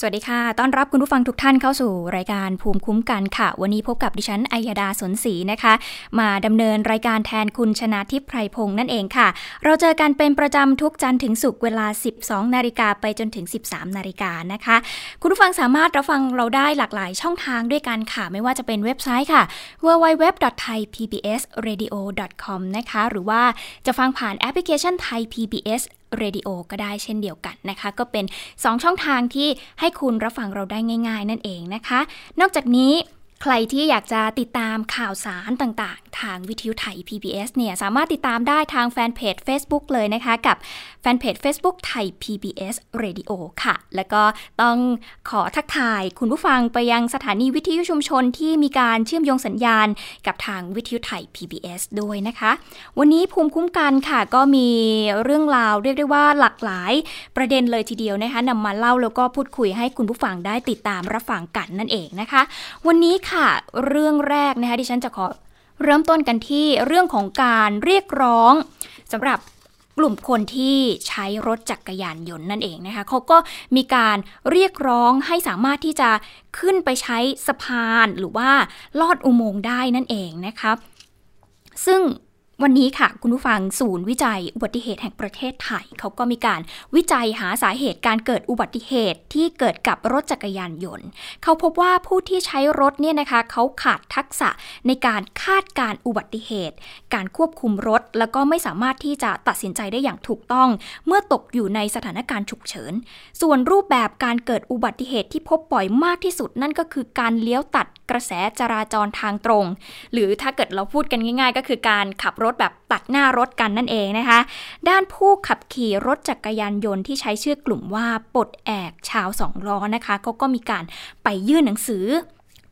สวัสดีค่ะ ต้อนรับคุณผู้ฟังทุกท่านเข้าสู่รายการภูมิคุ้มกันค่ะ วันนี้พบกับดิฉัน อัยดาสนศรีนะคะ มาดำเนินรายการแทนคุณชนะทิพย์ไพรพงษ์นั่นเองค่ะ เราเจอกันเป็นประจำทุกจันทร์ถึงศุกร์เวลา 12 นาฬิกาไปจนถึง 13 นาฬิกานะคะ คุณผู้ฟังสามารถรับฟังเราได้หลากหลายช่องทางด้วยกันค่ะ ไม่ว่าจะเป็นเว็บไซต์ค่ะ www.thaipbsradio.com นะคะ หรือว่าจะฟังผ่านแอปพลิเคชัน Thai PBS Radio ก็ได้เช่นเดียวกันนะคะ ก็เป็น 2 ช่องทางที่ให้คุณรับฟังเราได้ง่าย ๆ นั่นเองนะคะ นอกจากนี้ ใครที่อยากจะติดตามข่าวสารต่างๆ ทางวิทยุไทย PBS เนี่ยสามารถติดตามได้ทางแฟนเพจ Facebook เลยนะคะ กับแฟนเพจ Facebook ไทย PBS Radio ค่ะ แล้วก็ต้องขอทักทายคุณผู้ฟังไปยังสถานีวิทยุชุมชนที่มีการเชื่อมโยงสัญญาณกับทางวิทยุไทย PBS ด้วยนะคะ วันนี้ภูมิคุ้มกันค่ะ ก็มีเรื่องราวเรียกได้ว่าหลากหลายประเด็นเลยทีเดียวนะคะนำมาเล่าแล้วก็พูดคุยให้คุณผู้ฟังได้ติดตามรับฟังกันนั่นเองนะคะ วันนี้ค่ะ เรื่องแรกนะคะที่ฉันจะขอเริ่มต้นกันที่เรื่องของการเรียกร้องสำหรับกลุ่มคนที่ใช้รถจักรยานยนต์นั่นเองนะคะเขาก็มีการเรียกร้องให้สามารถที่จะขึ้นไปใช้สะพานหรือว่าลอดอุโมงค์ได้นั่นเองนะคะซึ่ง วันนี้ค่ะ คุณผู้ฟังศูนย์วิจัยอุบัติเหตุแห่งประเทศไทย เขาก็มีการวิจัยหาสาเหตุการเกิดอุบัติเหตุที่เกิดกับรถจักรยานยนต์ เขาพบว่าผู้ที่ใช้รถเนี่ยนะคะ เขาขาดทักษะในการคาดการอุบัติเหตุ การควบคุมรถ แล้วก็ไม่สามารถที่จะตัดสินใจได้อย่างถูกต้อง เมื่อตกอยู่ในสถานการณ์ฉุกเฉิน ส่วนรูปแบบการเกิดอุบัติเหตุที่พบบ่อยมากที่สุดนั่นก็คือการเลี้ยวตัดกระแสจราจรทางตรง หรือถ้าเกิดเราพูดกันง่าย ๆ ก็คือการขับรถถแบบตัดหน้ารถกันนั่นเองนะคะ ด้านผู้ขับขี่รถจักรยานยนต์ที่ใช้ชื่อกลุ่มว่าปลดแอกชาวสองล้อนะคะเขาก็มีการไปยื่นหนังสือ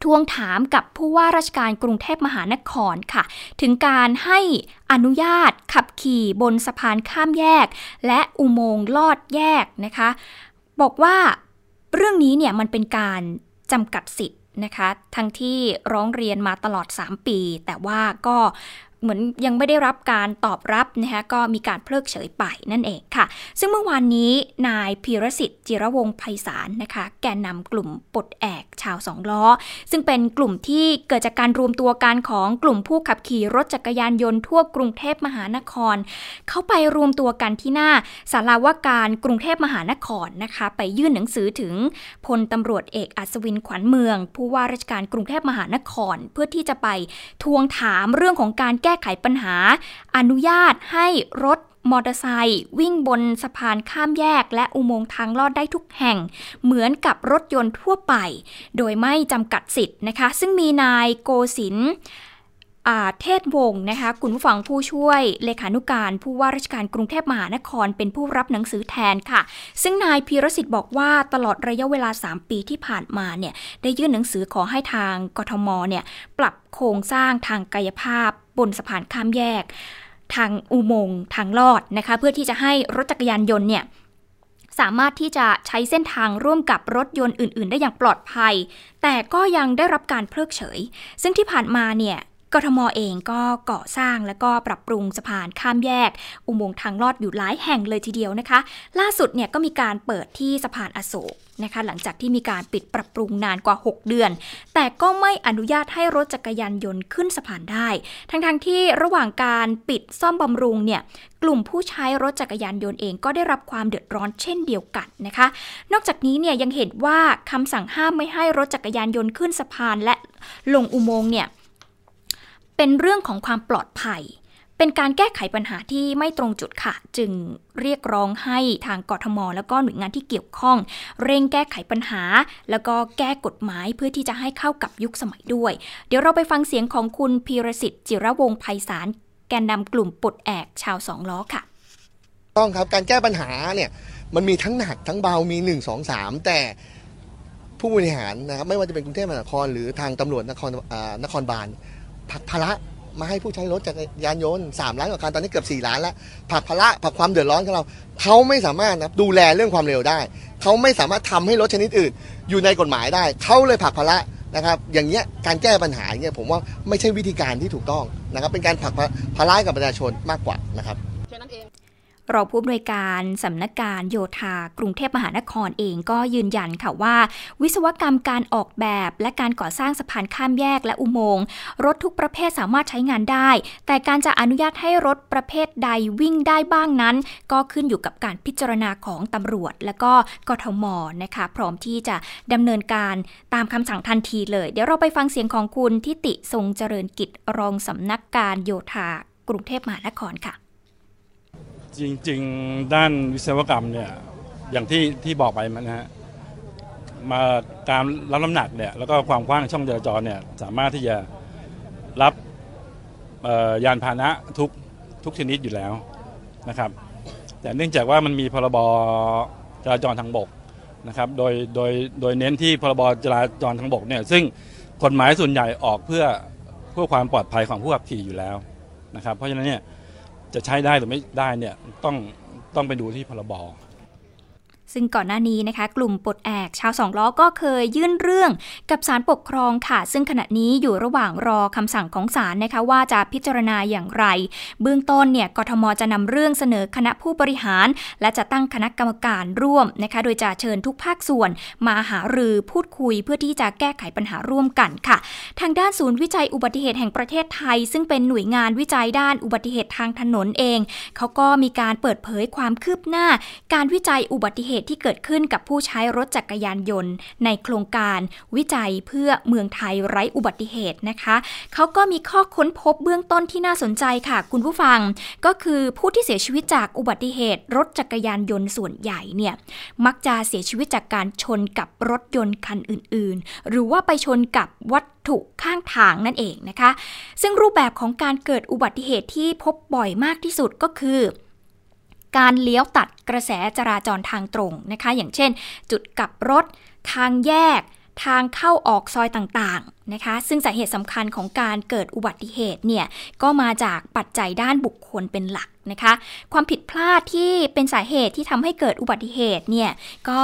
ทวงถามกับผู้ว่าราชการกรุงเทพมหานครค่ะ ถึงการให้อนุญาตขับขี่บนสะพานข้ามแยก และอุโมงค์ลอดแยกนะคะ บอกว่าเรื่องนี้เนี่ยมันเป็นการจำกัดสิทธิ์นะคะ ทั้งที่ร้องเรียนมาตลอด 3 ปี แต่ว่าก็ เหมือนยังไม่ได้รับการตอบรับนะคะก็มีการเพลิกเฉยไปนั่นเองค่ะ ซึ่งเมื่อวานนี้นายพีรสิทธิ์จิรวงไพศาลนะคะ แกนนำกลุ่มปลดแอกชาวสองล้อ ซึ่งเป็นกลุ่มที่เกิดจากการรวมตัวกันของกลุ่มผู้ขับขี่รถจักรยานยนต์ทั่วกรุงเทพมหานคร เขาไปรวมตัวกันที่หน้าสาราว่าการกรุงเทพมหานครนะคะ ไปยื่นหนังสือถึงพลตำรวจเอกอัศวินขวัญเมือง ผู้ว่าราชการกรุงเทพมหานคร เพื่อที่จะไปทวงถามเรื่องของการแก้ไขปัญหา อนุญาตให้รถมอเตอร์ไซค์วิ่งบนสะพานข้ามแยก และอุโมงค์ทางลอดได้ทุกแห่ง เหมือนกับรถยนต์ทั่วไป โดยไม่จำกัดสิทธิ์นะคะ ซึ่งมีนายโกศินเทศวงศ์นะคะคุณผู้ฟังผู้ช่วยเลขานุการผู้ว่าราชการกรุงเทพมหานครเป็นผู้รับหนังสือแทนค่ะ ซึ่งนายพีรสิทธิ์บอกว่าตลอดระยะเวลา 3 ปีที่ผ่านมาเนี่ยได้ยื่นหนังสือขอให้ทางกทมเนี่ยปรับโครงสร้างทางกายภาพ บนสะพานข้ามแยก ทางอุโมงค์ทางลอดนะคะ เพื่อที่จะให้รถจักรยานยนต์เนี่ยสามารถที่จะใช้เส้นทางร่วมกับรถยนต์อื่น ๆ ได้อย่างปลอดภัย แต่ก็ยังได้รับการเพิกเฉย ซึ่งที่ผ่านมาเนี่ยกทมเองก็ก่อสร้างและก็ปรับปรุงสะพานข้ามแยก อุโมงค์ทางลอดอยู่หลายแห่งเลยทีเดียวนะคะ ล่าสุดเนี่ยก็มีการเปิดที่สะพานอโศก นะคะหลังจากที่มีการปิดปรับปรุงนานกว่า 6 เดือน แต่ก็ไม่อนุญาตให้รถจักรยานยนต์ขึ้นสะพานได้ ทั้งๆทที่ระหว่างการปิดซ่อมบำรุงเนี่ยกลุ่มผู้ใช้รถจักรยานยนต์เองก็ได้รับความเดือดร้อนเช่นเดียวกันนะคะ นอกจากนี้เนี่ยยังเห็นว่าคำสั่งห้ามไม่ให้รถจักรยานยนต์ขึ้นสะพานและลงอุโมงค์เนี่ยเป็นเรื่องของความปลอดภัย เป็นการแก้ไขปัญหาที่ไม่ตรงจุดค่ะ จึงเรียกร้องให้ทางกทม แล้วก็หน่วยงานที่เกี่ยวข้อง เร่งแก้ไขปัญหา แล้วก็แก้กฎหมายเพื่อที่จะให้เข้ากับยุคสมัยด้วย เดี๋ยวเราไปฟังเสียงของคุณพีรสิทธิ์จิระวงไพศาลแกนนำกลุ่มปลดแอกชาวสองล้อค่ะ ต้องครับการแก้ปัญหาเนี่ยมันมีทั้งหนักทั้งเบามี 1 2 3 แต่ผู้บริหารนะครับไม่ว่าจะเป็นกรุงเทพมหานคร หรือทางตำรวจนครนครบาลผักภาระ มาให้ผู้ใช้รถจักรยานยนต์3ล้านกว่าคันตอนนี้เกือบ4ล้านแล้วผักภาระผักความเดือดร้อนของเราเขาไม่สามารถนะดูแลเรื่องความเร็วได้ เขาไม่สามารถทำให้รถชนิดอื่น อยู่ในกฎหมายได้ เขาเลยผักภาระนะครับ อย่างเงี้ยการแก้ปัญหาเงี้ยผมว่าไม่ใช่วิธีการที่ถูกต้องนะครับ เป็นการผักภาระกับประชาชนมากกว่านะครับ รองผู้อำนวยการสำนักการโยธากรุงเทพมหานครเองก็ยืนยันค่ะว่า วิศวกรรมการออกแบบและการก่อสร้างสะพานข้ามแยกและอุโมงค์รถทุกประเภทสามารถใช้งานได้ แต่การจะอนุญาตให้รถประเภทใดวิ่งได้บ้างนั้น ก็ขึ้นอยู่กับการพิจารณาของตำรวจ และก็กทมนะคะ พร้อมที่จะดำเนินการตามคำสั่งทันทีเลย เดี๋ยวเราไปฟังเสียงของคุณทิติทรงเจริญกิจรองสำนักการโยธากรุงเทพมหานครค่ะ จริง ๆ ด้านวิศวกรรมเนี่ยอย่างที่ที่บอกไปมันนะฮะมาการรับน้ำหนักเนี่ยแล้วก็ความกว้างช่องจราจรเนี่ยสามารถที่จะรับยานพาหนะทุกทุกชนิดอยู่แล้วนะครับ แต่เนื่องจากว่ามันมีพรบจราจรทางบกนะครับโดยโดยโดยเน้นที่พรบจราจรทางบกเนี่ยซึ่งกฎหมายส่วนใหญ่ออกเพื่อเพื่อความปลอดภัยของผู้ขับขี่อยู่แล้วนะครับ เพราะฉะนั้นเนี่ย จะใช้ได้หรือไม่ได้เนี่ยต้องต้องไปดูที่พรบ ซึ่งก่อนหน้านี้นะคะ กลุ่มปลดแอกชาวสองล้อก็เคยยื่นเรื่องกับศาลปกครองค่ะ ซึ่งขณะนี้อยู่ระหว่างรอคำสั่งของศาลนะคะว่าจะพิจารณาอย่างไร เบื้องต้นเนี่ยกทมจะนำเรื่องเสนอคณะผู้บริหาร และจะตั้งคณะกรรมการร่วมนะคะ โดยจะเชิญทุกภาคส่วน มาหารือพูดคุยเพื่อที่จะแก้ไขปัญหาร่วมกันค่ะ ทางด้านศูนย์วิจัยอุบัติเหตุแห่งประเทศไทย ซึ่งเป็นหน่วยงานวิจัยด้านอุบัติเหตุทางถนนเองเขาก็มีการเปิดเผยความคืบหน้า การวิจัยอุบัติเหตุที่เกิดขึ้นกับผู้ใช้รถจักรยานยนต์ ในโครงการวิจัยเพื่อเมืองไทยไร้อุบัติเหตุนะคะเขาก็มีข้อค้นพบเบื้องต้นที่น่าสนใจค่ะ คุณผู้ฟัง ก็คือผู้ที่เสียชีวิตจากอุบัติเหตุ รถจักรยานยนต์ส่วนใหญ่เนี่ยมักจะเสียชีวิตจากการชนกับรถยนต์คันอื่น ๆ หรือว่าไปชนกับวัตถุข้างทางนั่นเองนะคะ ซึ่งรูปแบบของการเกิดอุบัติเหตุที่พบบ่อยมากที่สุดก็คือ การเลี้ยวตัดกระแสจราจรทางตรงนะคะ อย่างเช่น จุดกลับรถ ทางแยก ทางเข้าออกซอยต่าง นะคะ ซึ่งสาเหตุสำคัญของการเกิดอุบัติเหตุเนี่ยก็มาจากปัจจัยด้านบุคคลเป็นหลักนะคะ ความผิดพลาดที่เป็นสาเหตุที่ทำให้เกิดอุบัติเหตุเนี่ยก็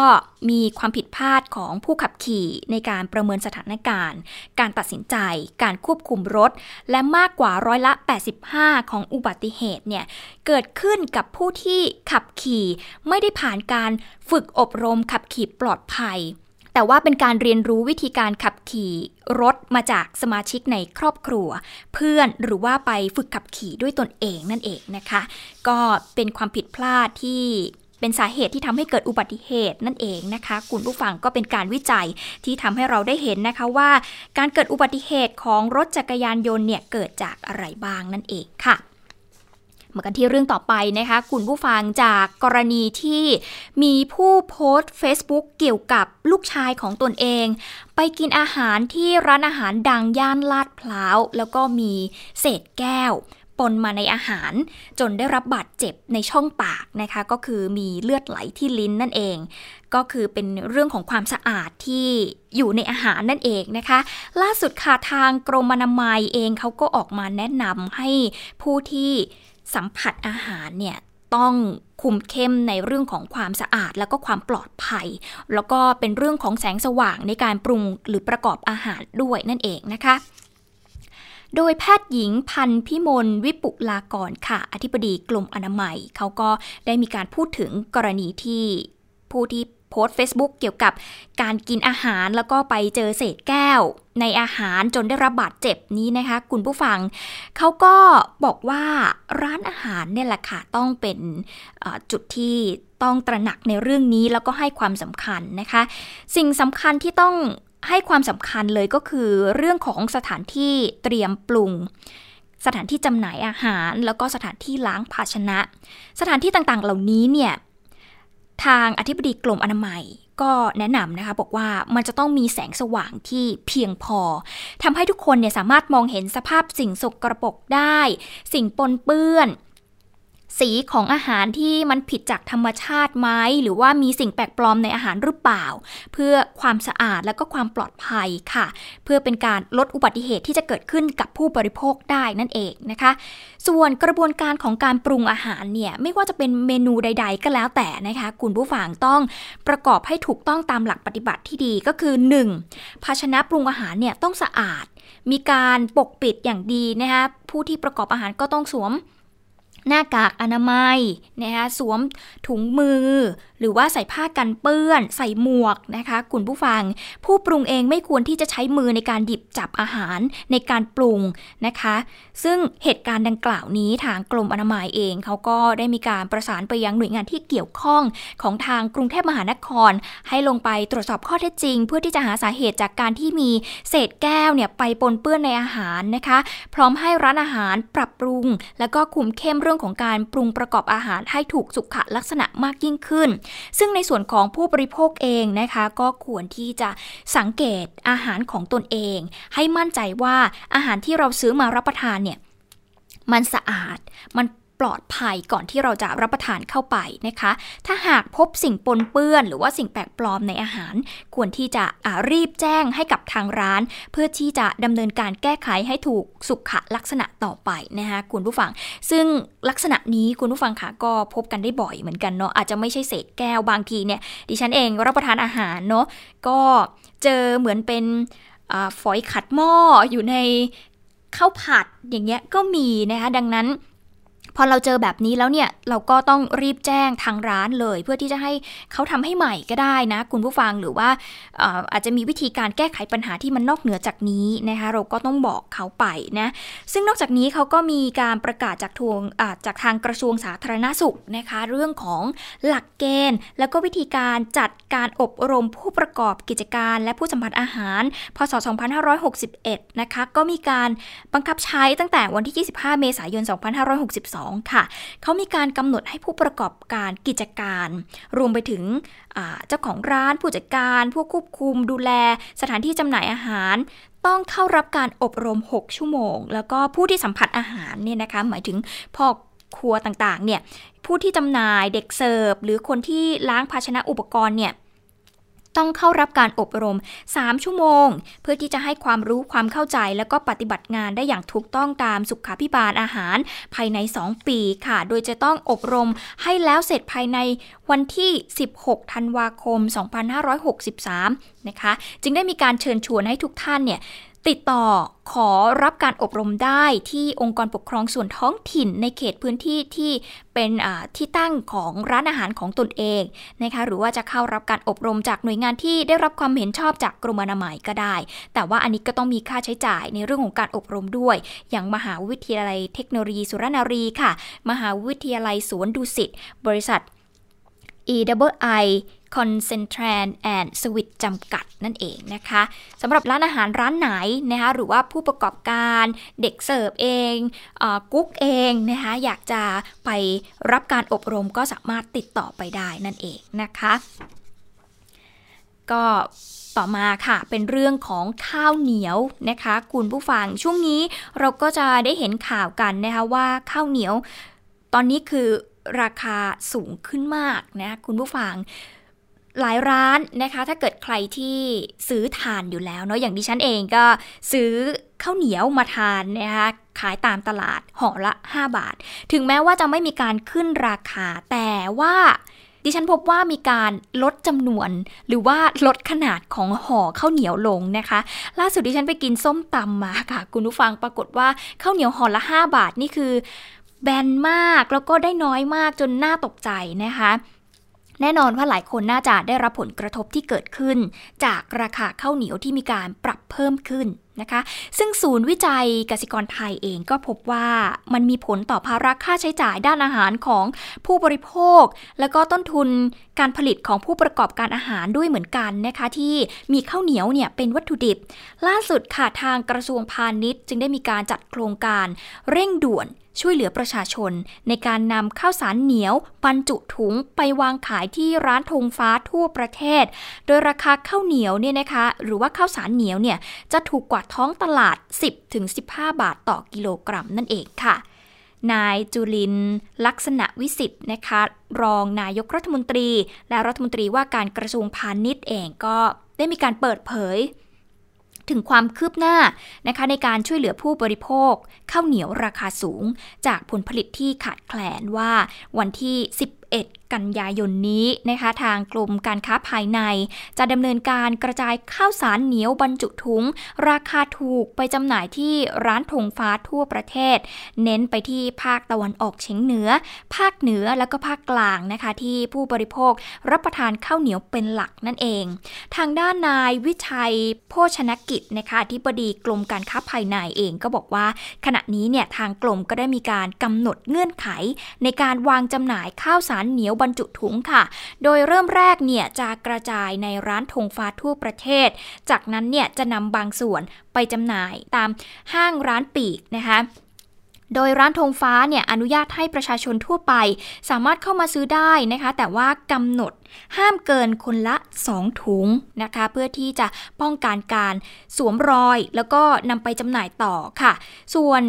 มีความผิดพลาดของผู้ขับขี่ในการประเมินสถานการณ์ การตัดสินใจ การควบคุมรถ และมากกว่าร้อยละ 85 ของอุบัติเหตุเนี่ยเกิดขึ้นกับผู้ที่ขับขี่ ไม่ได้ผ่านการฝึกอบรมขับขี่ปลอดภัย แต่ว่าเป็นการเรียนรู้วิธีการขับขี่รถมาจากสมาชิกในครอบครัว เพื่อนหรือว่าไปฝึกขับขี่ด้วยตนเองนั่นเองนะคะ ก็เป็นความผิดพลาดที่เป็นสาเหตุที่ทำให้เกิดอุบัติเหตุนั่นเองนะคะ คุณผู้ฟังก็เป็นการวิจัยที่ทำให้เราได้เห็นนะคะว่า การเกิดอุบัติเหตุของรถจักรยานยนต์เนี่ยเกิดจากอะไรบ้างนั่นเองค่ะ มากันที่เรื่องต่อไปนะคะคุณผู้ฟังจากกรณีที่มีผู้โพสต์ Facebook เกี่ยวกับลูกชายของตนเอง ไปกินอาหารที่ร้านอาหารดังย่านลาดพร้าว แล้วก็มีเศษแก้วปนมาในอาหาร จนได้รับบาดเจ็บในช่องปากนะคะ ก็คือมีเลือดไหลที่ลิ้นนั่นเอง ก็คือเป็นเรื่องของความสะอาดที่อยู่ในอาหารนั่นเองนะคะ ล่าสุดค่ะทางกรมอนามัยเองเขาก็ออกมาแนะนำให้ผู้ที่ สัมผัสอาหารเนี่ยต้องคุมเข้มในเรื่องของความสะอาดแล้วก็ความปลอดภัย แล้วก็เป็นเรื่องของแสงสว่างในการปรุงหรือประกอบอาหารด้วยนั่นเองนะคะ โดยแพทย์หญิงพันพิมลวิปุลากรค่ะ อธิบดีกรมอนามัย เขาก็ได้มีการพูดถึงกรณีที่ผู้ที่ โพสต์ Facebook เกี่ยวกับการกินอาหารแล้วก็ไปเจอเศษแก้ว ในอาหารจนได้รับบาดเจ็บนี้นะคะ คุณผู้ฟัง เขาก็บอกว่าร้านอาหารเนี่ยแหละค่ะต้องเป็นจุดที่ต้องตระหนักในเรื่องนี้แล้วก็ให้ความสำคัญนะคะ สิ่งสำคัญที่ต้องให้ความสำคัญเลยก็คือเรื่องของสถานที่เตรียมปรุง สถานที่จำหน่ายอาหาร แล้วก็สถานที่ล้างภาชนะ สถานที่ต่างๆ เหล่านี้เนี่ย ทางอธิบดีกรมอนามัยก็แนะนำนะคะบอกว่ามันจะต้องมีแสงสว่างที่เพียงพอทำให้ทุกคนเนี่ยสามารถมองเห็นสภาพสิ่งสกรปรกได้ สิ่งปนเปื้อน สีของอาหารที่มันผิดจากธรรมชาติไหมหรือว่ามีสิ่งแปลกปลอมในอาหารหรือเปล่า เพื่อความสะอาดและก็ความปลอดภัยค่ะ เพื่อเป็นการลดอุบัติเหตุที่จะเกิดขึ้นกับผู้บริโภคได้นั่นเองนะคะ ส่วนกระบวนการของการปรุงอาหารเนี่ยไม่ว่าจะเป็นเมนูใด ๆ ก็แล้วแต่นะคะคุณผู้ฟังต้องประกอบให้ถูกต้องตามหลักปฏิบัติที่ดีก็คือ 1. ภาชนะปรุงอาหารเนี่ยต้องสะอาด มีการปกปิดอย่างดีนะคะผู้ที่ประกอบอาหารก็ต้องสวม หน้ากากอนามัยนะคะสวมถุงมือ หรือว่าใส่ผ้ากันเปื้อน ใส่หมวกนะคะคุณผู้ฟัง ผู้ปรุงเองไม่ควรที่จะใช้มือในการหยิบจับอาหารในการปรุงนะคะ ซึ่งเหตุการณ์ดังกล่าวนี้ทางกรมอนามัยเองเขาก็ได้มีการประสานไปยังหน่วยงานที่เกี่ยวข้องของทางกรุงเทพมหานคร ให้ลงไปตรวจสอบข้อเท็จจริง เพื่อที่จะหาสาเหตุจากการที่มีเศษแก้วเนี่ยไปปนเปื้อนในอาหารนะคะ พร้อมให้ร้านอาหารปรับปรุง แล้วก็คุมเข้มเรื่องของการปรุงประกอบอาหารให้ถูกสุขลักษณะมากยิ่งขึ้นซึ่งในส่วนของผู้บริโภคเองนะคะ ก็ควรที่จะสังเกตอาหารของตนเอง ให้มั่นใจว่าอาหารที่เราซื้อมารับประทานเนี่ยมันสะอาด มัน ปลอดภัยก่อนที่เราจะรับประทานเข้าไปนะคะ ถ้าหากพบสิ่งปนเปื้อน หรือว่าสิ่งแปลกปลอมในอาหาร ควรที่จะรีบแจ้งให้กับทางร้าน เพื่อที่จะดำเนินการแก้ไขให้ถูกสุขลักษณะต่อไปนะคะคุณผู้ฟัง ซึ่งลักษณะนี้คุณผู้ฟังค่ะก็พบกันได้บ่อยเหมือนกันเนาะอาจจะไม่ใช่เศษแก้วบางทีเนี่ยดิฉันเองรับประทานอาหารเนาะก็เจอเหมือนเป็นฝอยขัดหม้ออยู่ในข้าวผัดอย่างเงี้ยก็มีนะคะดังนั้น พอเราเจอแบบนี้แล้วเนี่ยเราก็ต้องรีบแจ้งทางร้านเลย เพื่อที่จะให้เขาทำให้ใหม่ก็ได้นะ คุณผู้ฟังหรือว่าอาจจะมีวิธีการแก้ไขปัญหาที่มันนอกเหนือจากนี้นะคะเราก็ต้องบอกเขาไปนะซึ่งนอกจากนี้เขาก็มีการประกาศจากทวงจากทางกระทรวงสาธารณสุขนะคะเรื่องของหลักเกณฑ์ แล้วก็วิธีการจัดการอบรมผู้ประกอบกิจการ และผู้สัมผัสอาหาร พศ 2561 นะคะก็มีการบังคับใช้ตั้งแต่วันที่ 25 เมษายน 2562 2 ค่ะ เขามีการกำหนดให้ผู้ประกอบการกิจการ รวมไปถึงเจ้าของร้านผู้จัดการ ผู้ควบคุมดูแล สถานที่จำหน่ายอาหาร ต้องเข้ารับการอบรม 6 ชั่วโมง แล้วก็ผู้ที่สัมผัสอาหารเนี่ยนะคะ หมายถึงพ่อครัวต่างๆ เนี่ย ผู้ที่จำหน่ายเด็กเสิร์ฟหรือคนที่ล้างภาชนะอุปกรณ์เนี่ย ต้องเข้ารับการอบรม 3 ชั่วโมง เพื่อที่จะให้ความรู้ความเข้าใจ แล้วก็ปฏิบัติงานได้อย่างถูกต้องตามสุขาพิบาลอาหาร ภายใน 2 ปีค่ะ โดยจะต้องอบรมให้แล้วเสร็จภายในวันที่ 16 ธันวาคม 2563 นะคะ จึงได้มีการเชิญชวนให้ทุกท่านเนี่ย ติดต่อขอรับการอบรมได้ที่องค์กรปกครองส่วนท้องถิ่นในเขตพื้นที่ที่เป็นที่ตั้งของร้านอาหารของตนเองนะคะหรือว่าจะเข้ารับการอบรมจากหน่วยงานที่ได้รับความเห็นชอบจากกรมอนามัยก็ได้ แต่ว่าอันนี้ก็ต้องมีค่าใช้จ่ายในเรื่องของการอบรมด้วย อย่างมหาวิทยาลัยเทคโนโลยีสุรนารีค่ะ มหาวิทยาลัยสวนดุสิตบริษัท EWI Concentran and Switch จำกัดนั่นเองนะคะสำหรับร้านอาหารร้านไหนนะคะหรือว่าผู้ประกอบการเด็กเสิร์ฟเองอกุ๊กเองนะคะอยากจะไปรับการอบรมก็สามารถติดต่อไปได้นั่นเองนะคะก็ต่อมาค่ะเป็นเรื่องของข้าวเหนียวนะคะ คุณผู้ฟังช่วงนี้เราก็จะได้เห็นข่าวกันนะคะว่าข้าวเหนียว ตอนนี้คือราคาสูงขึ้นมากนะคุณผู้ฟัง หลายร้านนะคะ ถ้าเกิดใครที่ซื้อทานอยู่แล้วเนาะอย่างดิฉันเองก็ซื้อข้าวเหนียวมาทานนะคะขายตามตลาดห่อละ 5 บาท ถึงแม้ว่าจะไม่มีการขึ้นราคา แต่ว่าดิฉันพบว่ามีการลดจำนวน หรือว่าลดขนาดของห่อข้าวเหนียวลงนะคะ ล่าสุดดิฉันไปกินส้มตำมาค่ะ คุณผู้ฟังปรากฏว่าข้าวเหนียวห่อละ 5 บาทนี่คือแบนมากแล้วก็ได้น้อยมากจนน่าตกใจนะคะ แน่นอนว่าหลายคนน่าจะได้รับผลกระทบที่เกิดขึ้น จากราคาข้าวเหนียวที่มีการปรับเพิ่มขึ้นนะคะ ซึ่งศูนย์วิจัยกสิกรไทยเองก็พบว่ามันมีผลต่อภาระค่าใช้จ่ายด้านอาหารของผู้บริโภค แล้วก็ต้นทุนการผลิตของผู้ประกอบการอาหารด้วยเหมือนกันนะคะ ที่มีข้าวเหนียวเนี่ยเป็นวัตถุดิบ ล่าสุดค่ะทางกระทรวงพาณิชย์ จึงได้มีการจัดโครงการเร่งด่วน ช่วยเหลือประชาชน ในการนำข้าวสารเหนียวบรรจุถุงไปวางขายที่ร้านธงฟ้าทั่วประเทศ โดยราคาข้าวเหนียวเนี่ยนะคะ หรือว่าข้าวสารเหนียวเนี่ยจะถูกกว่าท้องตลาด 10-15 บาทต่อกิโลกรัมนั่นเองค่ะนายจุลิน ลักษณะวิสิทธิ์นะคะ รองนายกรัฐมนตรี และรัฐมนตรีว่าการกระทรวงพาณิชย์เองก็ได้มีการเปิดเผย ถึงความคืบหน้านะคะในการช่วยเหลือผู้บริโภคข้าวเหนียวราคาสูง จากผลผลิตที่ขาดแคลนว่าวันที่ 11 กันยายนนี้นะคะ ทางกลุ่มการค้าภายใน จะดำเนินการกระจายข้าวสารเหนียวบรรจุถุง ราคาถูกไปจำหน่ายที่ร้านธงฟ้าทั่วประเทศ เน้นไปที่ภาคตะวันออกเฉียงเหนือ ภาคเหนือแล้วก็ภาคกลางนะคะ ที่ผู้บริโภครับประทานข้าวเหนียวเป็นหลักนั่นเอง ทางด้านนายวิชัยโภชนกิจนะคะอธิบดีกรมการค้าภายในเองก็บอกว่า ขณะนี้เนี่ยทางกรมก็ได้มีการกำหนดเงื่อนไข ในการวางจำหน่ายข้าวสารเหนียวบรรจุถุงค่ะ โดยเริ่มแรกเนี่ยจะกระจายในร้านธงฟ้าทั่วประเทศ จากนั้นเนี่ยจะนำบางส่วนไปจำหน่ายตามห้างร้านปีกนะคะโดยร้านธงฟ้าเนี่ยอนุญาตให้ประชาชนทั่วไป สามารถเข้ามาซื้อได้นะคะ แต่ว่ากำหนดห้ามเกินคนละ 2 ถุงนะคะ เพื่อที่จะป้องกันการสวมรอย แล้วก็นำไปจำหน่ายต่อค่ะ ส่วน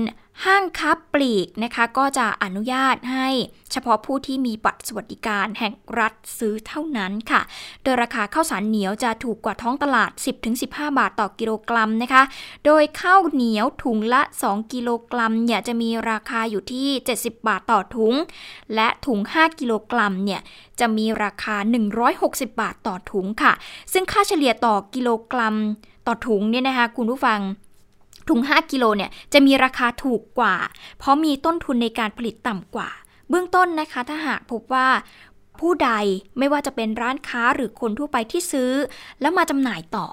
ห้างค้าปลีกนะคะก็จะอนุญาตให้เฉพาะผู้ที่มีบัตรสวัสดิการแห่งรัฐซื้อเท่านั้นค่ะ โดยราคาข้าวสารเหนียวจะถูกกว่าท้องตลาด 10-15 บาทต่อกิโลกรัมนะคะ โดยข้าวเหนียวถุงละ 2 กิโลกรัมเนี่ยจะมีราคาอยู่ที่ 70 บาทต่อถุง และถุง 5 กิโลกรัมเนี่ยจะมีราคา 160 บาทต่อถุงค่ะ ซึ่งค่าเฉลี่ยต่อกิโลกรัมต่อถุงเนี่ยนะคะคุณผู้ฟัง ถุง 5 กิโลเนี่ยจะมีราคาถูกกว่า เพราะมีต้นทุนในการผลิตต่ำกว่า เบื้องต้นนะคะถ้าหากพบว่าผู้ใดไม่ว่าจะเป็นร้านค้าหรือคนทั่วไปที่ซื้อ แล้วมาจำหน่ายต่อ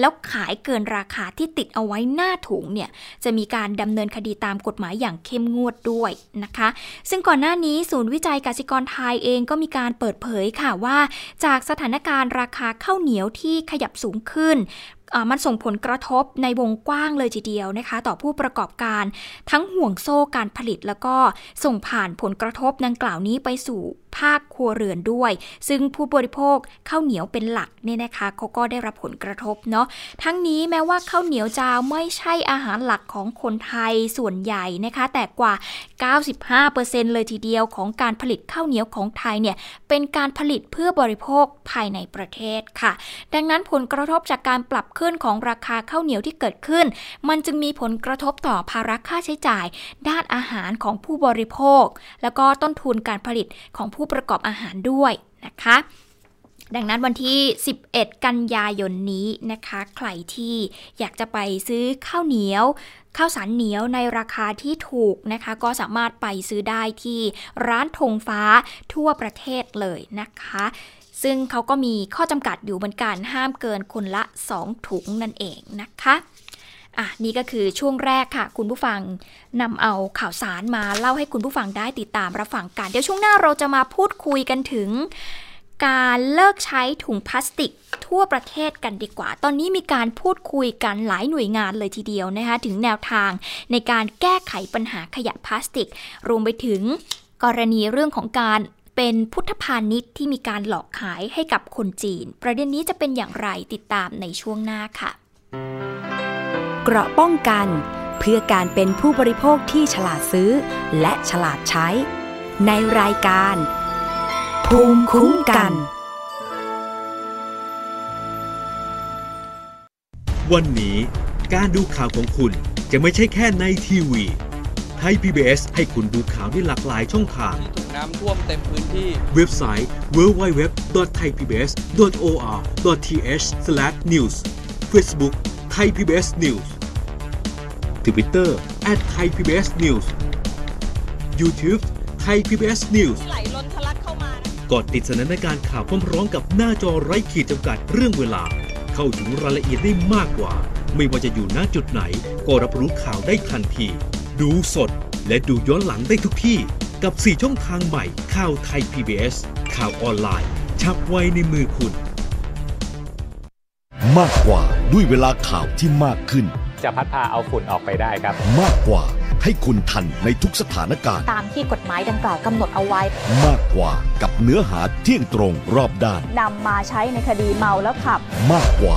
แล้วขายเกินราคาที่ติดเอาไว้หน้าถุงเนี่ยจะมีการดำเนินคดีตามกฎหมายอย่างเข้มงวดด้วยนะคะ ซึ่งก่อนหน้านี้ศูนย์วิจัยกสิกรไทยเองก็มีการเปิดเผยค่ะว่า จากสถานการณ์ราคาข้าวเหนียวที่ขยับสูงขึ้น มันส่งผลกระทบในวงกว้างเลยทีเดียวนะคะ ต่อผู้ประกอบการทั้งห่วงโซ่การผลิตแล้วก็ส่งผ่านผลกระทบดังกล่าวนี้ไปสู่ภาคครัวเรือนด้วย ซึ่งผู้บริโภคข้าวเหนียวเป็นหลักเนี่ยนะคะเขาก็ได้รับผลกระทบเนาะทั้งนี้แม้ว่าข้าวเหนียวจะไม่ใช่อาหารหลักของคนไทยส่วนใหญ่นะคะ แต่กว่า 95%เลยทีเดียวของการผลิตข้าวเหนียวของไทยเนี่ยเป็นการผลิตเพื่อบริโภคภายในประเทศค่ะ ดังนั้นผลกระทบจากการปรับขึ้นของราคาข้าวเหนียวที่เกิดขึ้น มันจึงมีผลกระทบต่อภาระค่าใช้จ่าย ด้านอาหารของผู้บริโภค แล้วก็ต้นทุนการผลิตของผู้ประกอบอาหารด้วยนะคะดังนั้นวันที่ 11 กันยายนนี้นะคะ ใครที่อยากจะไปซื้อข้าวเหนียว ข้าวสารเหนียวในราคาที่ถูกนะคะ ก็สามารถไปซื้อได้ที่ร้านธงฟ้าทั่วประเทศเลยนะคะ ซึ่งเขาก็มีข้อจำกัดอยู่เหมือนกันห้ามเกินคนละ 2 ถุงนั่นเองนะคะอะนี่ก็คือช่วงแรกค่ะ คุณผู้ฟังนำเอาข่าวสารมาเล่าให้คุณผู้ฟังได้ติดตามรับฟังกัน เดี๋ยวช่วงหน้าเราจะมาพูดคุยกันถึง การเลิกใช้ถุงพลาสติกทั่วประเทศกันดีกว่า ตอนนี้มีการพูดคุยกันหลายหน่วยงานเลยทีเดียวนะคะ ถึงแนวทางในการแก้ไขปัญหาขยะพลาสติก รวมไปถึงกรณีเรื่องของการ เป็นพุทธพาณิชย์ที่มีการหลอกขายให้กับคนจีน ประเด็นนี้จะเป็นอย่างไรติดตามในช่วงหน้าค่ะ เกราะป้องกัน เพื่อการเป็นผู้บริโภคที่ฉลาดซื้อ และฉลาดใช้ ในรายการ ภูมิคุ้มกัน วันนี้การดูข่าวของคุณจะไม่ใช่แค่ในทีวี ไทย PBS ให้คุณดูข่าวได้หลากหลายช่องทางถูกน้ำท่วมเต็มพื้นที่ เว็บไซต์ www.thaipbs.or.th/news Facebook Thai PBS News Twitter @thaipbsnews YouTube Thai PBS News ไหลล้นทะลักเข้ามานะกดติดสนันในการข่าวพร้อมๆกับหน้าจอไร้ขีดจำกัดเรื่องเวลา เข้าถึงรายละเอียดได้มากกว่า ไม่ว่าจะอยู่ณจุดไหน ก็รับรู้ข่าวได้ทันที ดูสดและดูย้อนหลังได้ทุกที่ กับ 4 ช่องทางใหม่ข่าวไทย PBS ข่าวออนไลน์ ชับไว้ในมือคุณ มากกว่าด้วยเวลาข่าวที่มากขึ้น จะพัดพาเอาฝุ่นออกไปได้ครับ มากกว่าให้คุณทันในทุกสถานการณ์ ตามที่กฎหมายดังกล่าวกำหนดเอาไว้ มากกว่ากับเนื้อหาเที่ยงตรงรอบด้านนำมาใช้ในคดีเมาแล้วขับ มากกว่า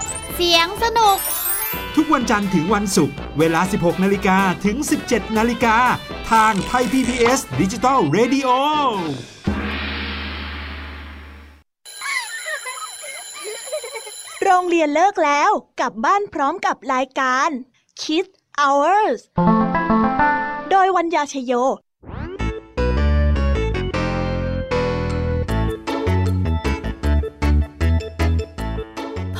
เสียงสนุก ทุกวันจันทร์ถึงวันศุกร์เวลา 16 นาฬิกาถึง 17 นาฬิกา ทางไทย PBS ดิจิตอล Radio โรงเรียนเลิกแล้วกลับบ้านพร้อมกับรายการ Kids Hours โดยวัญญาชยโย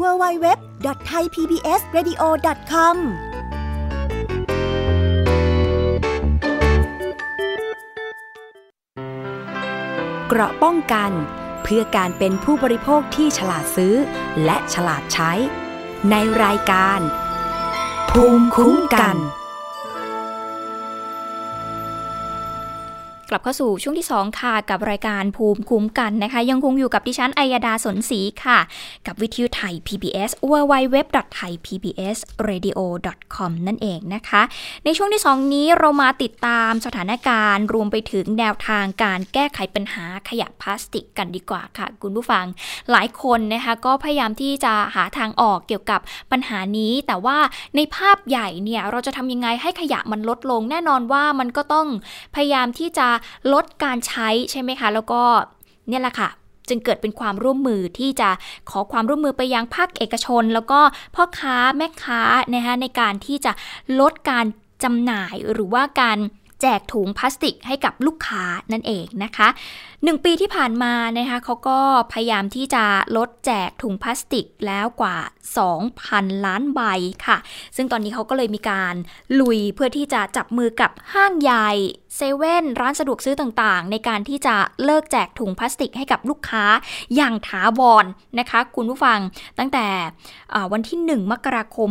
www.thaipbsradio.com เกราะป้องกัน เพื่อการเป็นผู้บริโภคที่ฉลาดซื้อ และฉลาดใช้ ในรายการ ภูมิคุ้มกันก กลับเข้าสู่ช่วงที่ 2 ค่ะ กับรายการภูมิคุ้มกันนะคะ ยังคงอยู่กับดิฉันอัยดาสนศรีค่ะ กับวิทยุไทย PBS www.thaipbsradio.com นั่นเองนะคะ ในช่วงที่ 2 นี้เรามาติดตามสถานการณ์ รวมไปถึงแนวทางการแก้ไขปัญหาขยะพลาสติกกันดีกว่าค่ะ คุณผู้ฟังหลายคนนะคะ ก็พยายามที่จะหาทางออกเกี่ยวกับปัญหานี้ แต่ว่าในภาพใหญ่เนี่ยเราจะทำยังไงให้ขยะมันลดลง แน่นอนว่ามันก็ต้องพยายามที่จะลดการใช้ใช่ไหมคะ แล้วก็เนี่ยแหละค่ะจึงเกิดเป็นความร่วมมือที่จะขอความร่วมมือไปยังภาคเอกชน แล้วก็พ่อค้าแม่ค้านะคะในการที่จะลดการจำหน่ายหรือว่าการ แจกถุงพลาสติกให้กับลูกค้านั่นเองนะคะหนึ่งปีที่ผ่านมานะคะเขาก็พยายามที่จะลดแจกถุงพลาสติกแล้วกว่า 2,000 ล้านใบค่ะ ซึ่งตอนนี้เขาก็เลยมีการลุยเพื่อที่จะจับมือกับห้างใหญ่เซเว่นร้านสะดวกซื้อต่างๆ ในการที่จะเลิกแจกถุงพลาสติกให้กับลูกค้าอย่างถาวรนนะคะ คุณผู้ฟังตั้งแต่วันที่ 1 มกราคม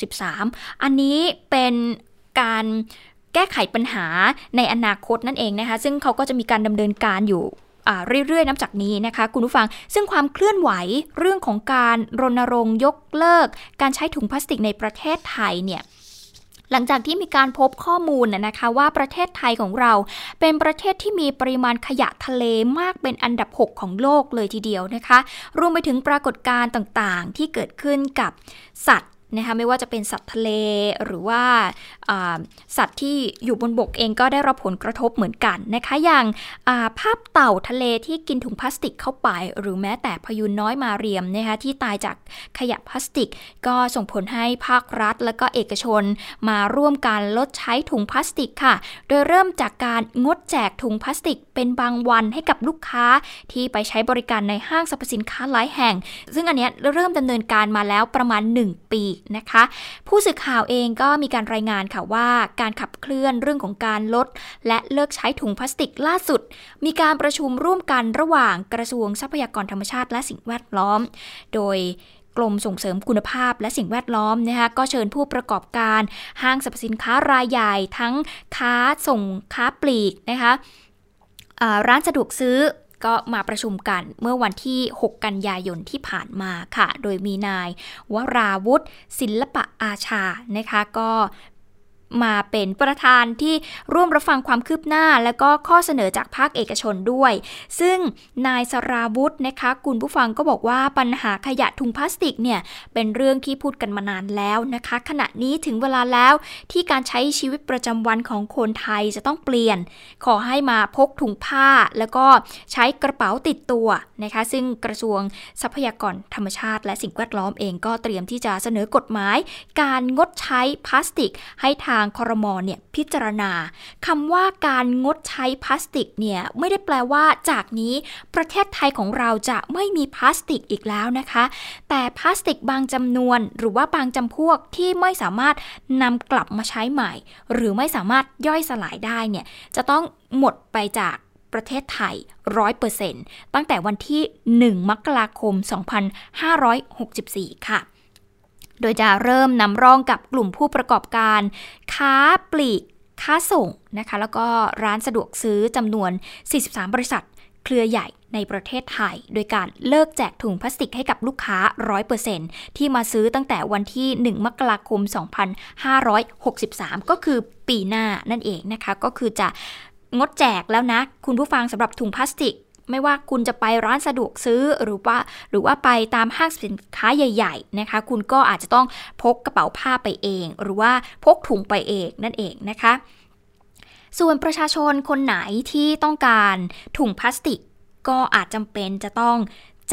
2563 อันนี้เป็นการ แก้ไขปัญหาในอนาคตนั่นเองนะคะ ซึ่งเขาก็จะมีการดำเนินการอยู่เรื่อยๆนับจากนี้นะคะคุณผู้ฟัง ซึ่งความเคลื่อนไหวเรื่องของการรณรงค์ยกเลิก การใช้ถุงพลาสติกในประเทศไทยเนี่ยหลังจากที่มีการพบข้อมูลนะคะว่าประเทศไทยของเราเป็นประเทศที่มีปริมาณขยะทะเลมากเป็นอันดับ 6 ของโลกเลยทีเดียวนะคะ รวมไปถึงปรากฏการณ์ต่างๆ ที่เกิดขึ้นกับสัตว์ นะคะไม่ว่าจะเป็นสัตว์ทะเลหรือว่าสัตว์ที่อยู่บนบกเองก็ได้รับผลกระทบเหมือนกันนะคะอย่างภาพเต่าทะเลที่กินถุงพลาสติกเข้าไป หรือแม้แต่พยูนน้อยมาเรียมนะคะที่ตายจากขยะพลาสติก ก็ส่งผลให้ภาครัฐ และก็เอกชนมาร่วมกันลดใช้ถุงพลาสติกค่ะ โดยเริ่มจากการงดแจกถุงพลาสติก เป็นบางวันให้กับลูกค้าที่ไปใช้บริการในห้างสรรพสินค้าหลายแห่ง ซึ่งอันนี้เริ่มดำเนินการมาแล้วประมาณ 1 ปีนะคะ ผู้สื่อข่าวเองก็มีการรายงานค่ะว่า การขับเคลื่อนเรื่องของการลด และเลิกใช้ถุงพลาสติกล่าสุด มีการประชุมร่วมกันระหว่างกระทรวงทรัพยากรธรรมชาติและสิ่งแวดล้อม โดยกรมส่งเสริมคุณภาพและสิ่งแวดล้อมนะคะก็เชิญผู้ประกอบการ ห้างสรรพสินค้ารายใหญ่ทั้งค้าส่งค้าปลีกนะคะร้านสะดวกซื้อ ก็มาประชุมกันเมื่อวันที่ 6 กันยายนที่ผ่านมาค่ะ โดยมีนายวราวุฒิศิลปะอาชานะคะ ก็ มาเป็นประธานที่ร่วมรับฟังความคืบหน้า และก็ข้อเสนอจากภาคเอกชนด้วย ซึ่งนายสราวุธนะคะคุณผู้ฟังก็บอกว่าปัญหาขยะถุงพลาสติกเนี่ยเป็นเรื่องที่พูดกันมานานแล้วนะคะ ขณะนี้ถึงเวลาแล้วที่การใช้ชีวิตประจำวันของคนไทยจะต้องเปลี่ยน ขอให้มาพกถุงผ้า แล้วก็ใช้กระเป๋าติดตัวนะคะ ซึ่งกระทรวงทรัพยากรธรรมชาติ และสิ่งแวดล้อมเองก็เตรียมที่จะเสนอกฎหมาย การงดใช้พลาสติกให้ทางคอรมอเนี่ยพิจารณาคำว่าการงดใช้พลาสติกเนี่ยไม่ได้แปลว่าจากนี้ประเทศไทยของเราจะไม่มีพลาสติกอีกแล้วนะคะ แต่พลาสติกบางจำนวนหรือว่าบางจำพวกที่ไม่สามารถนำกลับมาใช้ใหม่ หรือไม่สามารถย่อยสลายได้เนี่ยจะต้องหมดไปจากประเทศไทย 100%ตั้งแต่วันที่ 1 มกราคม 2564 ค่ะ โดยจะเริ่มนำร่องกับกลุ่มผู้ประกอบการ ค้าปลีก ค้าส่งนะคะ แล้วก็ร้านสะดวกซื้อจำนวน 43 บริษัท เครือใหญ่ในประเทศไทย โดยการเลิกแจกถุงพลาสติกให้กับลูกค้า 100%ที่มาซื้อตั้งแต่วันที่ 1 มกราคม 2563 ก็คือปีหน้านั่นเองนะคะ ก็คือจะงดแจกแล้วนะ คุณผู้ฟังสำหรับถุงพลาสติก ไม่ว่าคุณจะไปร้านสะดวกซื้อหรือว่าหรือว่าไปตามห้างสินค้าใหญ่ๆนะคะ คุณก็อาจจะต้องพกกระเป๋าผ้าไปเอง หรือว่าพกถุงไปเองนั่นเองนะคะ ส่วนประชาชนคนไหนที่ต้องการถุงพลาสติก ก็อาจจำเป็นจะต้อง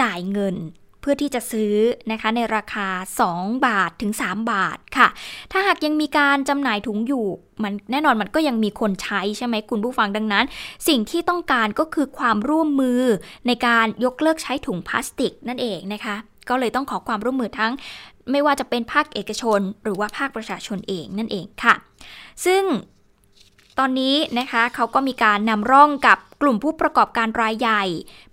จ่ายเงิน เพื่อที่จะซื้อนะคะในราคา 2 บาทถึง 3 บาทค่ะ ถ้าหากยังมีการจำหน่ายถุงอยู่มันแน่นอนมันก็ยังมีคนใช้ใช่ไหมคุณผู้ฟังดังนั้น สิ่งที่ต้องการก็คือความร่วมมือในการยกเลิกใช้ถุงพลาสติกนั่นเองนะคะ ก็เลยต้องขอความร่วมมือทั้งไม่ว่าจะเป็นภาคเอกชน หรือว่าภาคประชาชนเองนั่นเองค่ะ ซึ่ง ตอนนี้นะคะเขาก็มีการนำร่องกับกลุ่มผู้ประกอบการรายใหญ่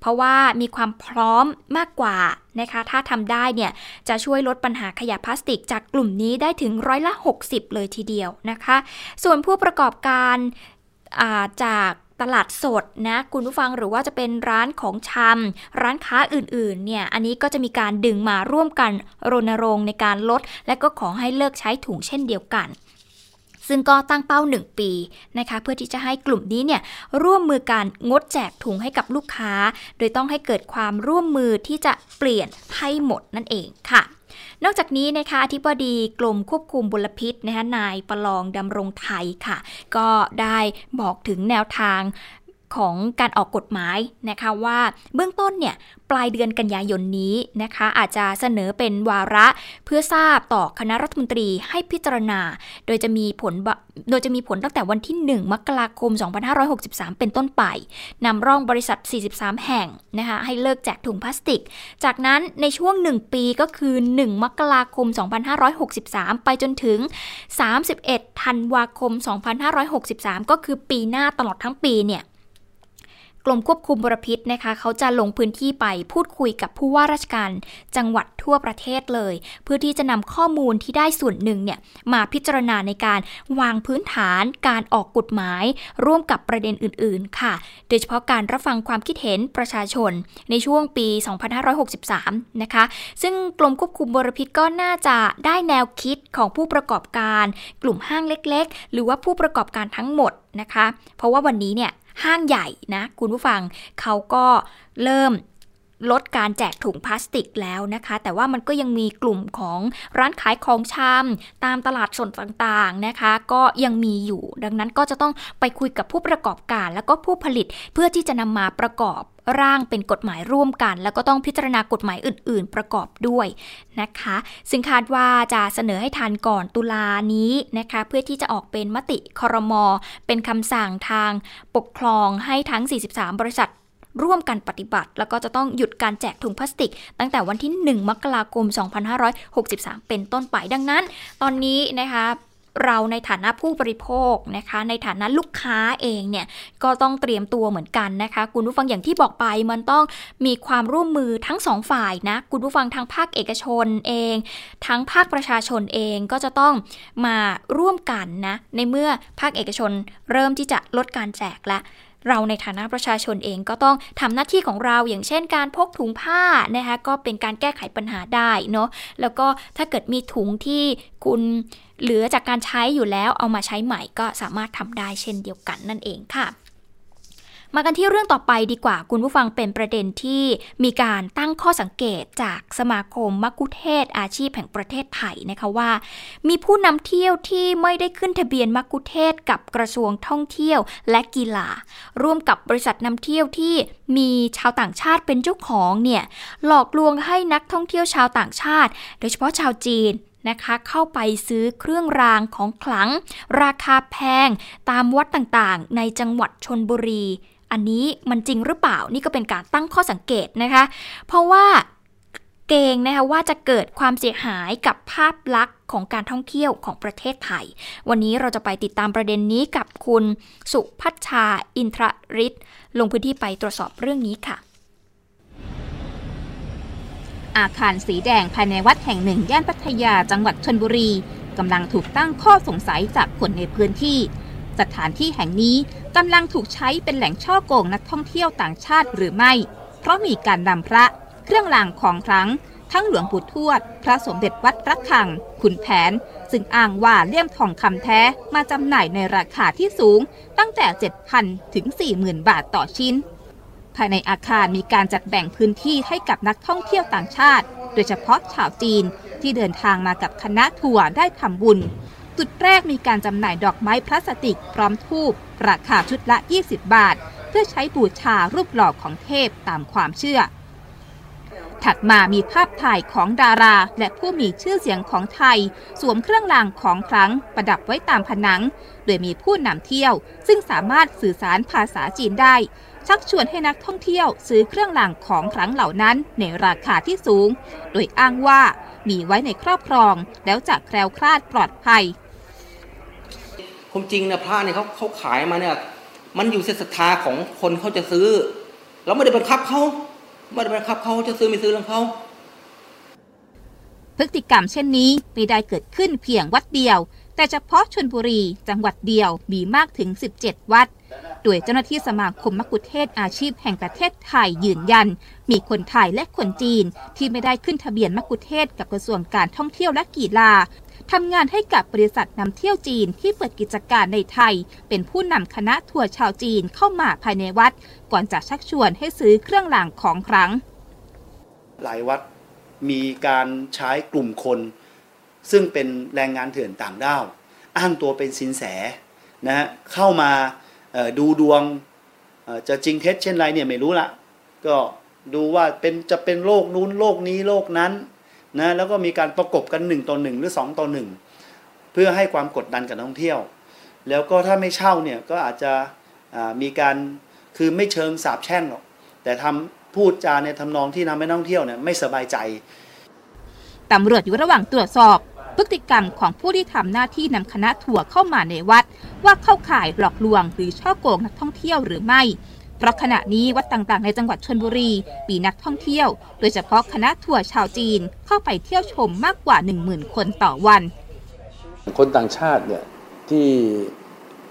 เพราะว่ามีความพร้อมมากกว่านะคะ ถ้าทำได้เนี่ยจะช่วยลดปัญหาขยะพลาสติกจากกลุ่มนี้ได้ถึงร้อยละ 60 เลยทีเดียวนะคะ ส่วนผู้ประกอบการาจากตลาดสดนะคุณผู้ฟังหรือว่าจะเป็นร้านของชำร้านค้าอื่นๆเนี่ยอันนี้ก็จะมีการดึงมาร่วมกันรณรงค์ในการลด และก็ขอให้เลิกใช้ถุงเช่นเดียวกัน ซึ่งก็ตั้งเป้า 1 ปีนะคะเพื่อที่จะให้กลุ่มนี้เนี่ยร่วมมือการงดแจกถุงให้กับลูกค้า โดยต้องให้เกิดความร่วมมือที่จะเปลี่ยนให้หมดนั่นเองค่ะนอกจากนี้นะคะอธิบดีกรมควบคุมมลพิษนะคะนายประลองดำรงไทยค่ะ ก็ได้บอกถึงแนวทาง ของการออกกฎหมายนะคะว่าเบื้องต้นเนี่ยปลายเดือนกันยายนนี้นะคะอาจจะเสนอเป็นวาระเพื่อทราบต่อคณะรัฐมนตรีให้พิจารณา โดยจะมีผลโดยจะมีผลตั้งแต่วันที่ 1 มกราคม 2563 เป็นต้นไปนำร่องบริษัท 43 แห่งนะคะให้เลิกแจกถุงพลาสติก จากนั้นในช่วง 1 ปีก็คือ 1 มกราคม 2563 ไปจนถึง 31 ธันวาคม 2563 ก็คือปีหน้าตลอดทั้งปีเนี่ย กรมควบคุมมลพิษนะคะ เขาจะลงพื้นที่ไปพูดคุยกับผู้ว่าราชการจังหวัดทั่วประเทศเลย เพื่อที่จะนำข้อมูลที่ได้ส่วนหนึ่งเนี่ยมาพิจารณาในการวางพื้นฐานการออกกฎหมาย ร่วมกับประเด็นอื่น ๆ ค่ะ โดยเฉพาะการรับฟังความคิดเห็นประชาชนในช่วงปี 2563 นะคะ ซึ่งกรมควบคุมมลพิษก็น่าจะได้แนวคิดของผู้ประกอบการ กลุ่มห้างเล็ก ๆ หรือว่าผู้ประกอบการทั้งหมดนะคะ เพราะว่าวันนี้เนี่ย ห้างใหญ่นะ คุณผู้ฟังเขาก็เริ่มลดการแจกถุงพลาสติกแล้วนะคะ แต่ว่ามันก็ยังมีกลุ่มของร้านขายของชำตามตลาดสดต่างๆนะคะ ก็ยังมีอยู่ ดังนั้นก็จะต้องไปคุยกับผู้ประกอบการ แล้วก็ผู้ผลิตเพื่อที่จะนำมาประกอบ ร่างเป็นกฎหมายร่วมกัน แล้วก็ต้องพิจารณากฎหมายอื่น ๆ ประกอบด้วยนะคะ ซึ่งคาดว่าจะเสนอให้ทันก่อนตุลานี้นะคะ เพื่อที่จะออกเป็นมติคอรมอเป็นคำสั่งทางปกครองให้ทั้ง 43 บริษัทร่วมกันปฏิบัติ แล้วก็จะต้องหยุดการแจกถุงพลาสติก ตั้งแต่วันที่ 1 มกราคม 2563 เป็นต้นไปดังนั้น ตอนนี้นะคะ เราในฐานะผู้บริโภคนะคะ ในฐานะลูกค้าเองเนี่ยก็ต้องเตรียมตัวเหมือนกันนะคะ คุณผู้ฟังอย่างที่บอกไปมันต้องมีความร่วมมือทั้งสองฝ่ายนะ คุณผู้ฟังทางภาคเอกชนเอง ทั้งภาคประชาชนเองก็จะต้องมาร่วมกันนะ ในเมื่อภาคเอกชนเริ่มที่จะลดการแจกและ เราในฐานะประชาชนเองก็ต้องทำหน้าที่ของเราอย่างเช่นการพกถุงผ้านะคะก็เป็นการแก้ไขปัญหาได้เนาะแล้วก็ถ้าเกิดมีถุงที่คุณเหลือจากการใช้อยู่แล้วเอามาใช้ใหม่ก็สามารถทำได้เช่นเดียวกันนั่นเองค่ะ มากันที่เรื่องต่อไปดีกว่าคุณผู้ฟังเป็นประเด็นที่มีการตั้งข้อสังเกตจากสมาคมมักคุเทศอาชีพแห่งประเทศไทยนะคะว่า มีผู้นำเที่ยวที่ไม่ได้ขึ้นทะเบียนมักคุเทศกับกระทรวงท่องเที่ยวและกีฬา ร่วมกับบริษัทนำเที่ยวที่มีชาวต่างชาติเป็นเจ้าของเนี่ยหลอกลวงให้นักท่องเที่ยวชาวต่างชาติ โดยเฉพาะชาวจีนนะคะเข้าไปซื้อเครื่องรางของขลัง ราคาแพงตามวัดต่างๆ ในจังหวัดชนบุรี อันนี้มันจริงหรือเปล่านี่ก็เป็นการตั้งข้อสังเกตนะคะ เพราะว่าเกงนะคะว่าจะเกิดความเสียหายกับภาพลักษณ์ของการท่องเที่ยวของประเทศไทย วันนี้เราจะไปติดตามประเด็นนี้กับคุณสุพัชชาอินทรริศลงพื้นที่ไปตรวจสอบเรื่องนี้ค่ะ อาคารสีแดงภายในวัดแห่งหนึ่งย่านพัทยาจังหวัดชนบุรีกำลังถูกตั้งข้อสงสัยจากคนในพื้นที่ สถานที่แห่งนี้กำลังถูกใช้เป็นแหล่งช่อโกงนักท่องเที่ยวต่างชาติหรือไม่ เพราะมีการนำพระ เครื่องรางของครั้งทั้งหลวงปู่ทวด พระสมเด็จวัดระฆัง ขุนแผน ซึ่งอ้างว่าเลี่ยมทองคำแท้มาจำหน่ายในราคาที่สูง ตั้งแต่ 7,000 ถึง 40,000 บาทต่อชิ้น ภายในอาคารมีการจัดแบ่งพื้นที่ให้กับนักท่องเที่ยวต่างชาติ โดยเฉพาะชาวจีนที่เดินทางมากับคณะทัวร์ได้ทำบุญ จุดแรกมีการจำหน่ายดอกไม้พลาสติก พร้อมทูบราคาชุดละ 20 บาท เพื่อใช้บูชารูปหล่อของเทพตามความเชื่อ ถัดมามีภาพถ่ายของดารา และผู้มีชื่อเสียงของไทย สวมเครื่องรางของครั้งประดับไว้ตามผนัง โดยมีผู้นำเที่ยว ซึ่งสามารถสื่อสารภาษาจีนได้ ชักชวนให้นักท่องเที่ยวซื้อเครื่องรางของครั้งเหล่านั้นในราคาที่สูง โดยอ้างว่ามีไว้ในครอบครองแล้วจะแคล้วคลาดปลอดภัย มจริงเนี่ยพระเนี่ยเขาเขาขายมาเนี่ย มันอยู่เศรัทธาของคนเขาจะซื้อ เราไม่ได้บังคับเขาไม่ได้บังคับเขาจะซื้อไม่ซื้อเรื่องเขาพฤติกรรมเช่นนี้ไม่ได้เกิดขึ้นเพียงวัดเดียว แต่เฉพาะชนบุรีจังหวัดเดียวมีมากถึง 17 วัด โดยเจ้าหน้าที่สมาคมมกุเทศอาชีพแห่งประเทศไทยยืนยัน มีคนไทยและคนจีนที่ไม่ได้ขึ้นทะเบียนมกุเทศกับกระทรวงการท่องเที่ยวและกีฬา ทำงานให้กับบริษัทนำเที่ยวจีนที่เปิดกิจการในไทย เป็นผู้นำคณะทัวร์ชาวจีนเข้ามาภายในวัด ก่อนจะชักชวนให้ซื้อเครื่องรางของครั้งหลายวัดมีการใช้กลุ่มคน ซึ่งเป็นแรงงานเถื่อนต่างด้าว อ้างตัวเป็นสินแสนะเข้ามาดูดวงจะจริงเท็จเช่นไรเนี่ยไม่รู้ละก็ดูว่าเป็นจะเป็นโรคนู้นโรคนี้โรคนั้น นะแล้วก็มีการประกบกัน1ต่อ1หรือ 2ต่อ1เพื่อให้ความกดดันกับนักท่องเที่ยว แล้วก็ถ้าไม่เช่าเนี่ยก็อาจจะมีการคือไม่เชิงสาบแช่งหรอกแต่ทำพูดจาในทำนองที่ทำให้นักท่องเที่ยวเนี่ยไม่สบายใจตำรวจอยู่ระหว่างตรวจสอบพฤติกรรมของผู้ที่ทำหน้าที่นำคณะทัวร์เข้ามาในวัด ว่าเข้าข่ายหลอกลวงหรือช่อโกงนักท่องเที่ยวหรือไม่ เพราะขณะนี้วัดต่างๆ ในจังหวัดชนบุรี มีนักท่องเที่ยว โดยเฉพาะคณะทัวร์ชาวจีนเข้าไปเที่ยวชมมากกว่า 10,000 คนต่อวัน คนต่างชาติเนี่ยที่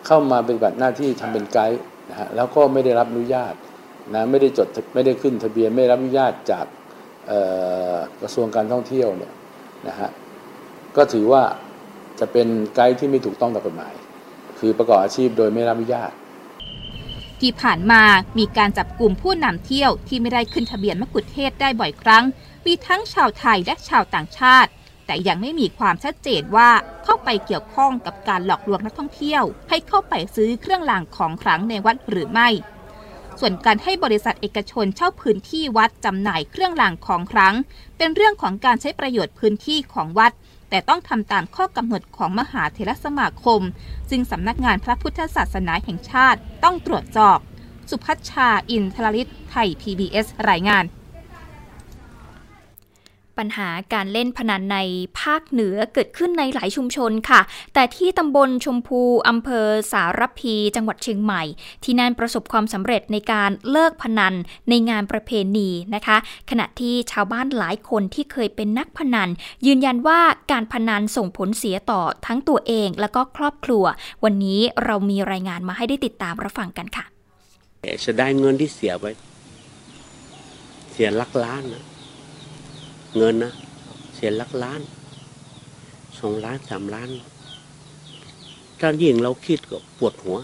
เข้ามาเป็นบัตรหน้าที่ทำเป็นไกด์นะฮะแล้วก็ไม่ได้รับอนุญาตนะไม่ได้จดไม่ได้ขึ้นทะเบียนไม่รับอนุญาตจากกระทรวงการท่องเที่ยวเนี่ยนะฮะก็ถือว่าจะเป็นไกด์ที่ไม่ถูกต้องตามกฎหมาย คือประกอบอาชีพโดยไม่รับอนุญาต ที่ผ่านมามีการจับกลุ่มผู้นำเที่ยวที่ไม่ได้ขึ้นทะเบียนมะกุฎเทศได้บ่อยครั้ง มีทั้งชาวไทยและชาวต่างชาติ แต่ยังไม่มีความชัดเจนว่าเข้าไปเกี่ยวข้องกับการหลอกลวงนักท่องเที่ยว ให้เข้าไปซื้อเครื่องรางของขลังในวัดหรือไม่ ส่วนการให้บริษัทเอกชนเช่าพื้นที่วัดจำหน่ายเครื่องรางของขลัง เป็นเรื่องของการใช้ประโยชน์พื้นที่ของวัด แต่ต้องทำตามข้อกำหนดของมหาเถรสมาคม ซึ่งสำนักงานพระพุทธศาสนาแห่งชาติต้องตรวจสอบ สุพัชชาอินทรลิตไทย PBS รายงาน ปัญหาการเล่นพนันในภาคเหนือเกิดขึ้นในหลายชุมชนค่ะ แต่ที่ตำบลชมพูอำเภอสารพี จังหวัดเชียงใหม่ ที่นั่นประสบความสำเร็จในการเลิกพนันในงานประเพณีนะคะ ขณะที่ชาวบ้านหลายคนที่เคยเป็นนักพนัน ยืนยันว่าการพนันส่งผลเสียต่อทั้งตัวเองและก็ครอบครัว วันนี้เรามีรายงานมาให้ได้ติดตามรับฟังกันค่ะจะได้เงินที่เสียไป เสียลักล้านนะ เงินนะเสียลักล้านสองล้านสามล้านถ้ายิ่งเราคิดก็ปวดหัว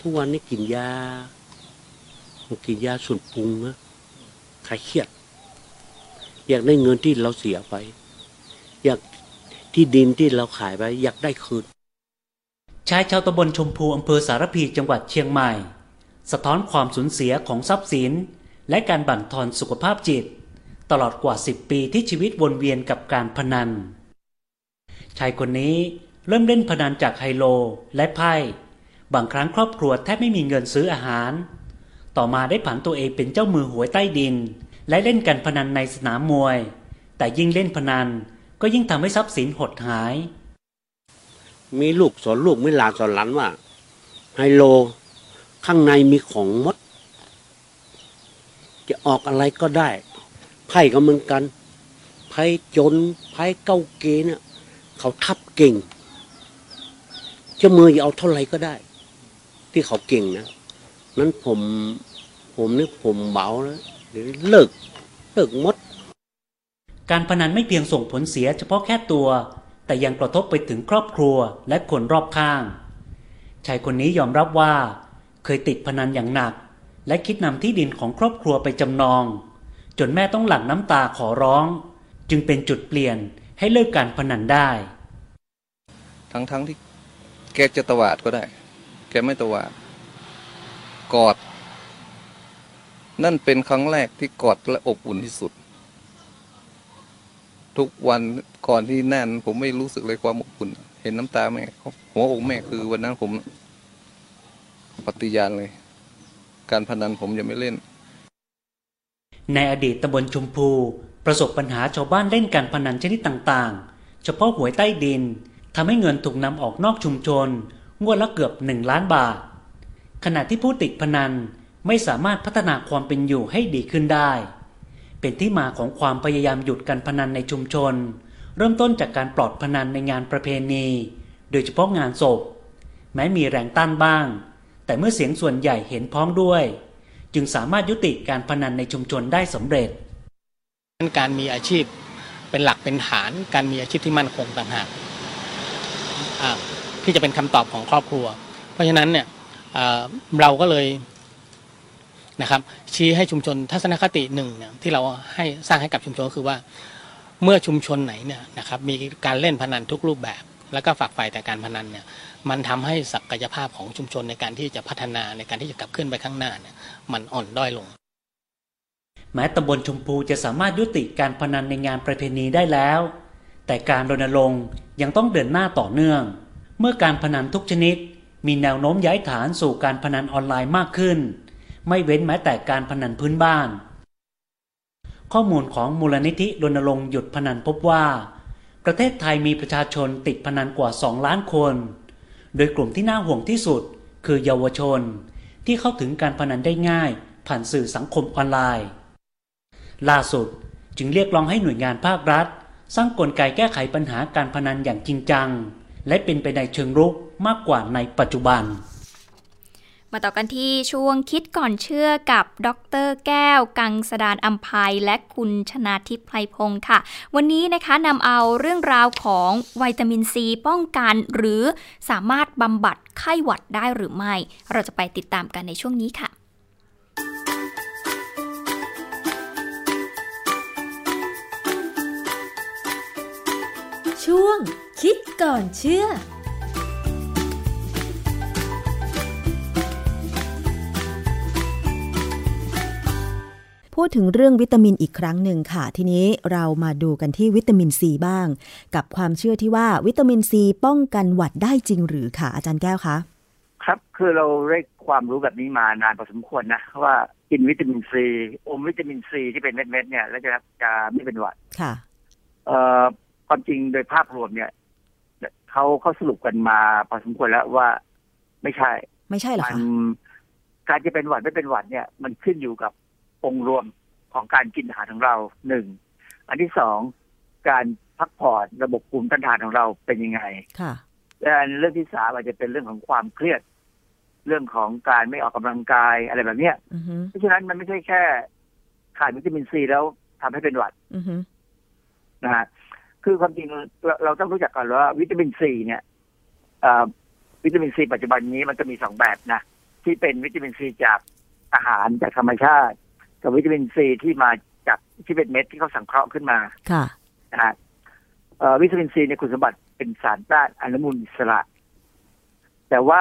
ทุกวันนี้กินยากินยาส่วนปรุงนะใครเครียด อยากได้เงินที่เราเสียไป อยากที่ดินที่เราขายไป อยากได้คืนชายชาวตำบลชมพูอำเภอสารพีจังหวัดเชียงใหม่ สะท้อนความสูญเสียของทรัพย์สิน และการบั่นทอนสุขภาพจิต ตลอดกว่า10ปีที่ชีวิตวนเวียนกับการพนัน ชายคนนี้เริ่มเล่นพนันจากไฮโลและไพ่ บางครั้งครอบครัวแทบไม่มีเงินซื้ออาหาร ต่อมาได้ผันตัวเองเป็นเจ้ามือหวยใต้ดิน และเล่นการพนันในสนามมวย แต่ยิ่งเล่นพนันก็ยิ่งทำให้ทรัพย์สินหดหาย มีลูกสอนลูกไม่หลานสอนหลานว่าไฮโล ข้างในมีของมด จะออกอะไรก็ได้ ไพ่ก็เหมือนกันไพ่จนไพ่เก้าเกเนี่ยเขาทับเก่งจ้ามือเอาเท่าไหร่ก็ได้ ที่เขาเก่งนะนั้นผมผมนี่ผมเบาแล้วเดี๋ยวเลิกเลิกมด การพนันไม่เพียงส่งผลเสียเฉพาะแค่ตัว แต่ยังกระทบไปถึงครอบครัวและคนรอบข้างชายคนนี้ยอมรับว่า เคยติดพนันอย่างหนัก และคิดนำที่ดินของครอบครัวไปจำนอง จนแม่ต้องหลั่งน้ำตาขอร้อง จึงเป็นจุดเปลี่ยนให้เลิกการพนันได้ ทั้งๆทที่แกจะตวาดก็ได้ แกไม่ตวาด กอด นั่นเป็นครั้งแรกที่กอดและอบอุ่นที่สุด ทุกวันก่อนที่แน่น ผมไม่รู้สึกเลยความอบอุ่น เห็นน้ำตาแม่หัวอกแม่คือวันนั้นผมปฏิญาณเลย การพนันผมจะไม่เล่น ในอดีตตำบลชมพู ประสบปัญหาชาวบ้านเล่นการพนันชนิดต่างๆ เฉพาะหวยใต้ดินทำให้เงินถูกนำออกนอกชุมชน งวดละเกือบหนึ่งล้านบาท ขณะที่ผู้ติดพนันไม่สามารถพัฒนาความเป็นอยู่ให้ดีขึ้นได้ เป็นที่มาของความพยายามหยุดการพนันในชุมชน เริ่มต้นจากการปลอดพนันในงานประเพณี โดยเฉพาะงานศพ แม้มีแรงต้านบ้าง แต่เมื่อเสียงส่วนใหญ่เห็นพ้องด้วย จึงสามารถยุติการพนันในชุมชนได้สำเร็จ การมีอาชีพเป็นหลักเป็นฐาน การมีอาชีพที่มั่นคงต่างหากที่จะเป็นคำตอบของครอบครัว เพราะฉะนั้นเนี่ยเราก็เลยนะครับชี้ให้ชุมชนทัศนคติหนึ่งเนี่ยที่เราให้สร้างให้กับชุมชนก็คือว่า เมื่อชุมชนไหนเนี่ยนะครับมีการเล่นพนันทุกรูปแบบ แล้วก็ฝักใฝ่แต่การพนันเนี่ย มันทำให้ศักยภาพของชุมชนในการที่จะพัฒนาในการที่จะกลับขึ้นไปข้างหน้าเนี่ยมันอ่อนด้อยลง แม้ตำบลชมพูจะสามารถยุติการพนันในงานประเพณีได้แล้ว แต่การรณรงค์ยังต้องเดินหน้าต่อเนื่อง เมื่อการพนันทุกชนิด มีแนวโน้มย้ายฐานสู่การพนันออนไลน์มากขึ้น ไม่เว้นแม้แต่การพนันพื้นบ้าน ข้อมูลของมูลนิธิรณรงค์หยุดพนันพบว่า ประเทศไทยมีประชาชนติดพนันกว่า 2 ล้านคน โดยกลุ่มที่น่าห่วงที่สุด คือเยาวชน ที่เข้าถึงการพนันได้ง่าย ผ่านสื่อสังคมออนไลน์ ล่าสุดจึงเรียกร้องให้หน่วยงานภาครัฐ สร้างกลไกแก้ไขปัญหาการพนันอย่างจริงจัง และเป็นไปในเชิงรุกมากกว่าในปัจจุบัน มาต่อกันที่ช่วงคิดก่อนเชื่อกับ ดรแก้ว กังสดานอัมภัยและคุณชนาทิพย์ไพรพงศ์ค่ะ วันนี้นะคะนำเอาเรื่องราวของวิตามินซีป้องกัน หรือสามารถบำบัดไข้หวัดได้หรือไม่ เราจะไปติดตามกันในช่วงนี้ค่ะ ช่วงคิดก่อนเชื่อ พูดถึงเรื่องวิตามินอีกครั้งหนึ่งค่ะ ทีนี้เรามาดูกันที่วิตามินซีบ้าง กับความเชื่อที่ว่าวิตามินซีป้องกันหวัดได้จริงหรือค่ะ อาจารย์แก้วคะครับคือเราได้ความรู้แบบนี้มานานพอสมควรนะว่ากินวิตามินซีอมวิตามินซีที่เป็นเม็ดๆเนี่ย แล้วจะจะไม่เป็นหวัดค่ะ เอ่อความจริงโดยภาพรวมเนี่ยเขาเขาสรุปกันมาพอสมควรแล้วว่าไม่ใช่ ไม่ใช่หรอมัคะการจะเป็นหวัดไม่เป็นหวัดเนี่ย มันขึ้นอยู่กับ องค์รวมของการกินอาหารของเราหนึ่งอันที่สองการพักผ่อนระบบภูมิต้านทานของเราเป็นยังไงค่ะและเรื่องที่สามอาจจะเป็นเรื่องของความเครียด เรื่องของการไม่ออกกำลังกายอะไรแบบเนี้ยอือฮึเพราะฉะนั้นมันไม่ใช่แค่ขาดวิตามินซีแล้วทำให้เป็นหวัดอือฮึนะฮะคือความจริงเราเราต้องรู้จักก่อนว่าวิตามินซีเนี่ยเอ่อวิตามินซีปัจจุบันนี้มันจะมีสองแบบนะที่เป็นวิตามินซีจากอาหารจากธรรมชาติ กับวิตามินซีที่มาจากที่เป็นเม็ดที่เขาสังเคราะห์ขึ้นมาค่ะนะฮะเอ่อวิตามินซีเนี่ยคุณสมบัติเป็นสารต้านอนุมูลอิสระ แต่ว่า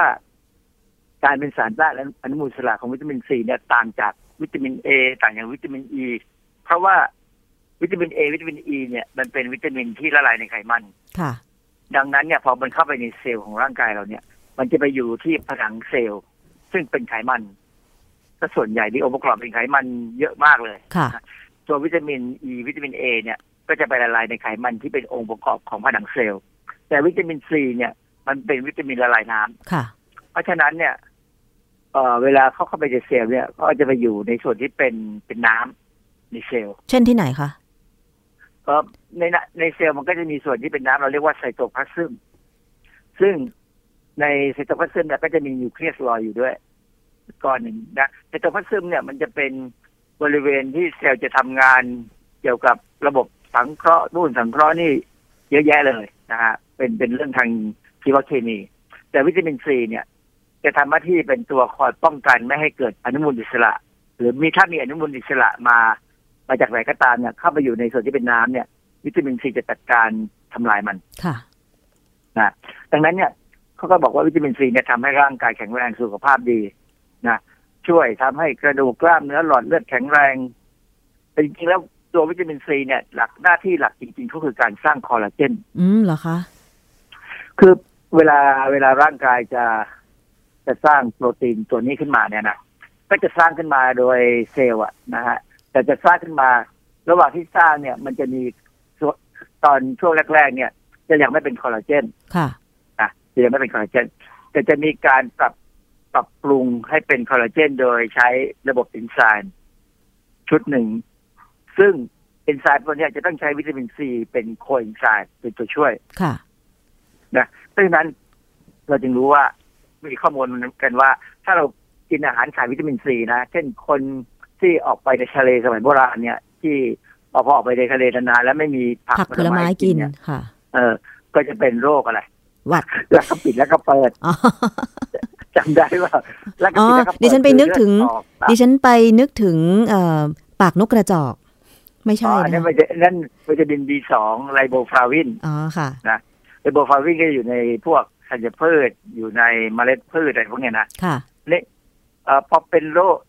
การเป็นสารต้านอนุมูลอิสระของวิตามินซีเนี่ยต่างจากวิตามินเอต่างจากวิตามินอีเพราะว่าวิตามินเอวิตามินอีเนี่ยมันเป็นวิตามินที่ละลายในไขมันค่ะ ดังนั้นเนี่ยพอมันเข้าไปในเซลล์ของร่างกายเราเนี่ย มันจะไปอยู่ที่ผนังเซลล์ซึ่งเป็นไขมัน ก็ส่วนใหญ่ที่องค์ประกอบเป็นไขมันเยอะมากเลยค่ะ ตัววิตามินอีวิตามินเอเนี่ย ก็จะไปละลายในไขมันที่เป็นองค์ประกอบของผนังเซลล์ แต่วิตามินซีเนี่ยมันเป็นวิตามินละลายน้ำค่ะ เพราะฉะนั้นเนี่ยเอ่อเวลาเขาเข้าไปในเซลล์เนี่ยก็จะไปอยู่ในส่วนที่เป็นเป็นน้ำในเซลล์ เช่นที่ไหนคะเอ่อในน่ะในเซลล์มันก็จะมีส่วนที่เป็นน้ำเราเรียกว่าไซโตพลาซึมซึ่งในไซโตพลาซึมเนี่ยก็จะมีนิวเคลียสลอยอยู่ด้วย ก้อนหนึ่งนะไซโตพลาซึมเนี่ยมันจะเป็นบริเวณที่เซลล์จะทำงานเกี่ยวกับระบบสังเคราะห์นู่นสังเคราะห์นี่เยอะแยะเลยนะฮะเป็นเป็นเรื่องทางชีวเคมี แต่วิตามินซีเนี่ย จะทำหน้าที่เป็นตัวคอยป้องกันไม่ให้เกิดอนุมูลอิสระ หรือมีถ้ามีอนุมูลอิสระมามาจากไหนก็ตามเนี่ยเข้าไปอยู่ในส่วนที่เป็นน้ำเนี่ย วิตามินซีจะจัดการทำลายมันค่ะนะดังนั้นเนี่ยเขาก็บอกว่าวิตามินซีเนี่ยทำให้ร่างกายแข็งแรงสุขภาพดี นะช่วยทำให้กระดูกกล้ามเนื้อหลอดเลือดแข็งแรงแต่จริงๆแล้วตัววิตามินซีเนี่ย หลักหน้าที่หลักจริงๆก็คือการสร้างคอลลาเจน อืมเหรอคะคือเวลาเวลาร่างกายจะจะสร้างโปรตีนตัวนี้ขึ้นมาเนี่ยนะก็จะสร้างขึ้นมาโดยเซลล์อะนะฮะแต่จะสร้างขึ้นมา ระหว่างที่สร้างเนี่ย มันจะมีส่วนตอนช่วงแรก ๆ เนี่ย จะยังไม่เป็นคอลลาเจนค่ะนะจะยังไม่เป็นคอลลาเจนแต่จะมีการปรับ ปรับปรุงให้เป็นคอลลาเจนโดยใช้ระบบเอนไซม์ชุดหนึ่ง ซึ่งเอนไซม์ตัวเนี้ยจะต้องใช้วิตามินซีเป็นโคเอนไซม์เป็นตัวช่วย ค่ะ นะเพราะฉะนั้นเราจึงรู้ว่ามีข้อมูลกันว่า ถ้าเรากินอาหารขาดวิตามินซีนะ เช่นคนที่ออกไปในทะเลสมัยโบราณเนี่ย ที่พอพอออกไปในทะเลนานๆแล้วไม่มีผักผักผลไม้กินเนี่ยค่ะเออ ก็จะเป็นโรคอะไรห วัด แล้วก็ปิดแล้วก็เปิดจำได้ว่าแล้วก็อ๋อปิดแล้วก็เปิดดิฉันไปนึกถึงคือเลือดออกดิฉันไปนึกถึงเอ่อปากนกกระจอก ไม่อ๋ใช่ออันนั้นนะมันจะนั่นวิตามิน B2 ไรโบฟลาวินอ๋อค่ะนะไรโบฟลาวินก็อยู่ในพวกธัญพืชอยู่ในเมล็ดพืชอะไรพวกเนี้ยนะค่ะเนี่ยเอ่อพอเป็นโรคเอ่อ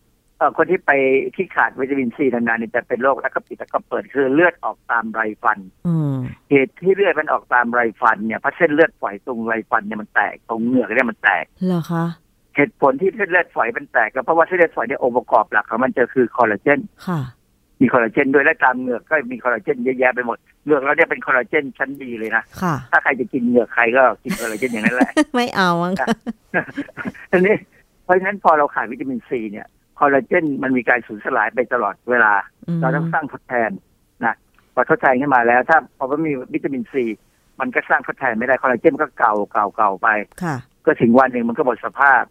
คนที่ไปที่ขาดวิตามินซีนานๆเนี่ยจะเป็นโรคแล้วก็ปิดแล้วก็เปิดคือเลือดออกตามไรฟันอืมเหตุที่เลือดมันออกตามไรฟันเนี่ยเพราะเส้นเลือดฝอยตรงไรฟันเนี่ยมันแตกตรงเหงือกเนี่ยมันแตกเหรอคะเหตุผลที่เส้นเลือดฝอยมันแตกก็เพราะว่าเส้นเลือดฝอยเนี่ยองค์ประกอบหลักของมันจะคือคอลลาเจนค่ะมีคอลลาเจนด้วยและตามเหงือกก็มีคอลลาเจนเยอะแยะไปหมดเหงือกเราเนี่ยเป็นคอลลาเจนชั้นดีเลยนะค่ะถ้าใครจะกินเหงือกใครก็กินคอลลาเจนอย่างนั้นแหละไม่เอามั้งค่ะทีนี้เพราะฉะนั้นพอเราขาดวิตามินซีเนี่ยค อลลาเจนมันมีการสูญสลายไปตลอดเวลาอืมเราต้องสร้างทดแทนนะพอทดแทนขึ้นมาแล้ว ถ้าพอมันมีวิตามินซีมันก็สร้างทดแทนไม่ได้คอลลาเจนมันก็เก่าเก่าเก่าไปค่ะก็ถึงวันหนึ่งมันก็หมดสภาพ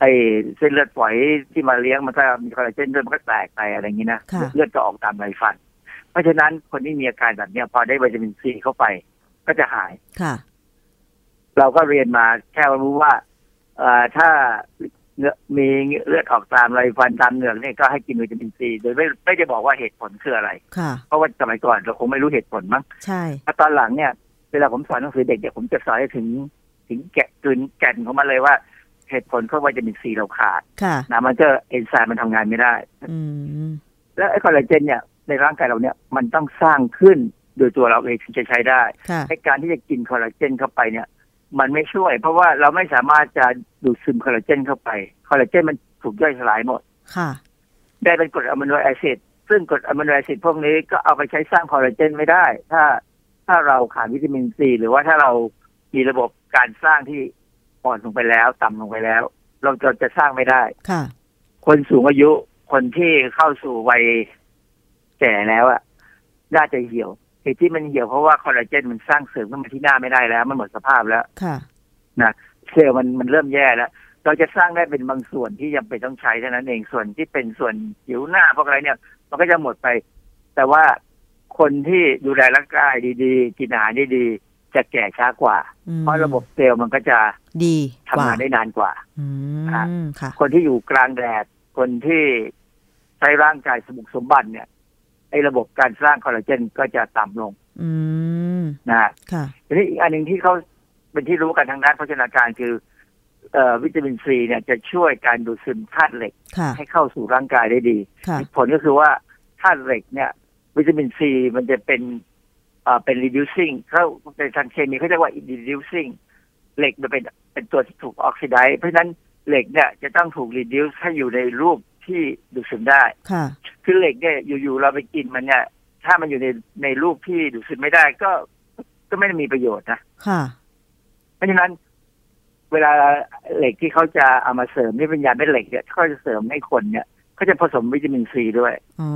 ไอ้เส้นเลือดฝอยที่มาเลี้ยงมันก็มีคอลลาเจนด้วยมันก็แตกไปอะไรอย่างนี้นะค่ะเลือดก็ออกตามไรฟัน เพราะฉะนั้นคนที่มีอาการแบบเนี้ยพอได้วิตามินซีเข้าไป ก็จะหายค่ะ เราก็เรียนมาแค่รู้ว่าเอ่อถ้า เนื้อมีเลือดออกตามไรฟันตามเหงือกเนี่ยก็ให้กินวิตามินซีโดยไม่ไม่ได้บอกว่าเหตุผลคืออะไร ค่ะ เพราะว่าสมัยก่อนเราคงไม่รู้เหตุผลมั้งใช่แต่ตอนหลังเนี่ยเวลาผมสอนหนังสือเด็กเนี่ยผมจะสอนให้ถึงถึงแกะกลืนแก่นของมันเลยว่าเหตุผลเพราะวิตามินซีเราขาดค่ะนะมันก็เอนไซม์มันทำงานไม่ได้ อืมแล้วไอ้คอลลาเจนเนี่ยในร่างกายเราเนี่ยมันต้องสร้างขึ้นโดยตัวเราเองถึงจะใช้ได้ค่ะในการที่จะกินคอลลาเจนเข้าไปเนี่ย มันไม่ช่วย เพราะว่าเราไม่สามารถจะดูดซึมคอลลาเจนเข้าไป คอลลาเจนมันถูกย่อยสลายหมด ค่ะ ได้เป็นกรด amino acid ซึ่งกรด amino acid พวกนี้ก็เอาไปใช้สร้างคอลลาเจนไม่ได้ ถ้าถ้าเราขาดวิตามินซีหรือว่าถ้าเรามีระบบการสร้างที่อ่อนลงไปแล้ว ต่ำลงไปแล้ว เราจะจะสร้างไม่ได้ค่ะ คนสูงอายุคนที่เข้าสู่วัยแก่แล้วอะน่าจะเหี่ยว เหตุที่มันเหี่ยวเพราะว่าคอลลาเจนมันสร้างเสริมขึ้นมาที่หน้าไม่ได้แล้ว มันหมดสภาพแล้วค่ะนะเซลล์มันมันเริ่มแย่แล้วแต่เราจะสร้างได้เป็นบางส่วนที่ยังเป็นต้องใช้เท่านั้นเองส่วนที่เป็นส่วนผิวหน้าพวกอะไรเนี่ย มันก็จะหมดไป แต่ว่าคนที่ดูแลร่างกายดีๆกินอาหารดีๆจะแก่ช้ากว่าอืมเพราะระบบเซลล์มันก็จะดีทำงานได้นานกว่าอืมค่ะคนที่อยู่กลางแดดคนที่ใช้ร่างกายสมบุกสมบันเนี่ย ไอ้ระบบการสร้างคอลลาเจนก็จะต่ำลงอืมนะฮะค่ะทีนี้อีกอันหนึ่งที่เขาเป็นที่รู้กันทางด้านโภชนาการคือเอ่อวิตามินซีเนี่ยจะช่วยการดูดซึมธาตุเหล็กค่ะให้เข้าสู่ร่างกายได้ดีค่ะผลก็คือว่าธาตุเหล็กเนี่ย วิตามินซีมันจะเป็นเอ่อเป็น reducing เขาในทางเคมีเขาเรียกว่า reducing เหล็กมันเป็นเป็นตัวที่ถูกออกซิไดซ์เพราะฉะนั้นเหล็กเนี่ยจะต้องถูก reduce ให้อยู่ในรูป ที่ดูดซึมได้ค่ะ คือเหล็กเนี่ยอยู่ๆเราไปกินมันเนี่ย ถ้ามันอยู่ในในรูปที่ดูดซึมไม่ได้ก็ก็ไม่ได้มีประโยชน์นะค่ะ เพราะฉะนั้น เวลาเหล็กที่เขาจะเอามาเสริมนี่เป็นยาเม็ดเหล็กเนี่ยเขาจะเสริมให้คนเนี่ยเขาจะผสมวิตามินซีด้วยอ๋อ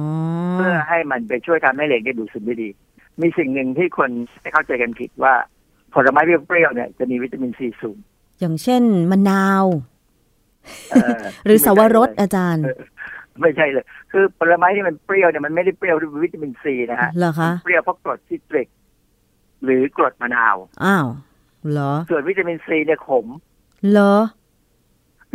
เพื่อให้มันไปช่วยทำให้เหล็กได้ดูดซึมได้ดี มีสิ่งหนึ่งที่คนเข้าใจกันผิดว่าผลไม้เปรี้ยวๆเนี่ยจะมีวิตามินซีสูง อย่างเช่นมะนาวเออ หรือสวรสอาจารย์ ไม่ใช่เลย คือผลไม้ที่มันเปรี้ยวเนี่ยมันไม่ได้เปรี้ยวด้วยวิตามินซีนะฮะเหรอคะมันเปรี้ยวเพราะกรดซิตริก หรือกรดมะนาวอ้าวเหรอ ส่วนวิตามินซีเนี่ยขมเหรอ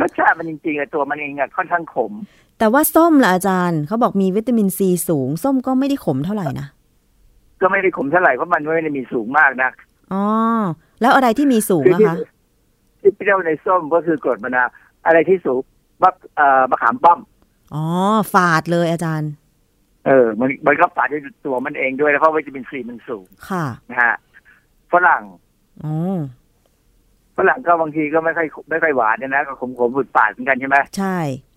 รสชาติมันจริงๆอะตัวมันเองอะค่อนข้างขม แต่ว่าส้มล่ะอาจารย์เขาบอกมีวิตามินซีสูง ส้มก็ไม่ได้ขมเท่าไหร่นะก็ไม่ได้ขมเท่าไหร่เพราะมันไม่ได้มีสูงมากนะอ๋อแล้วอะไรที่มีสูงคืออะที่คะที่เปรี้ยวในส้มก็คือกรดมะนาว อะไรที่สูงมะเอ่อมะขามป้อม อ๋อ ฝาดเลยอาจารย์ เออ มันมันก็ฝาดด้วยตัวมันเองด้วยแล้วเพราะวิตามินซีมันสูง ค่ะ นะฮะ ฝรั่งอ๋อฝรั่งก็บางทีก็ไม่ค่อยไม่ค่อยหวานเนี่ยนะก็ขมขมๆบุดปาดเหมือนกันใช่ไหมใช่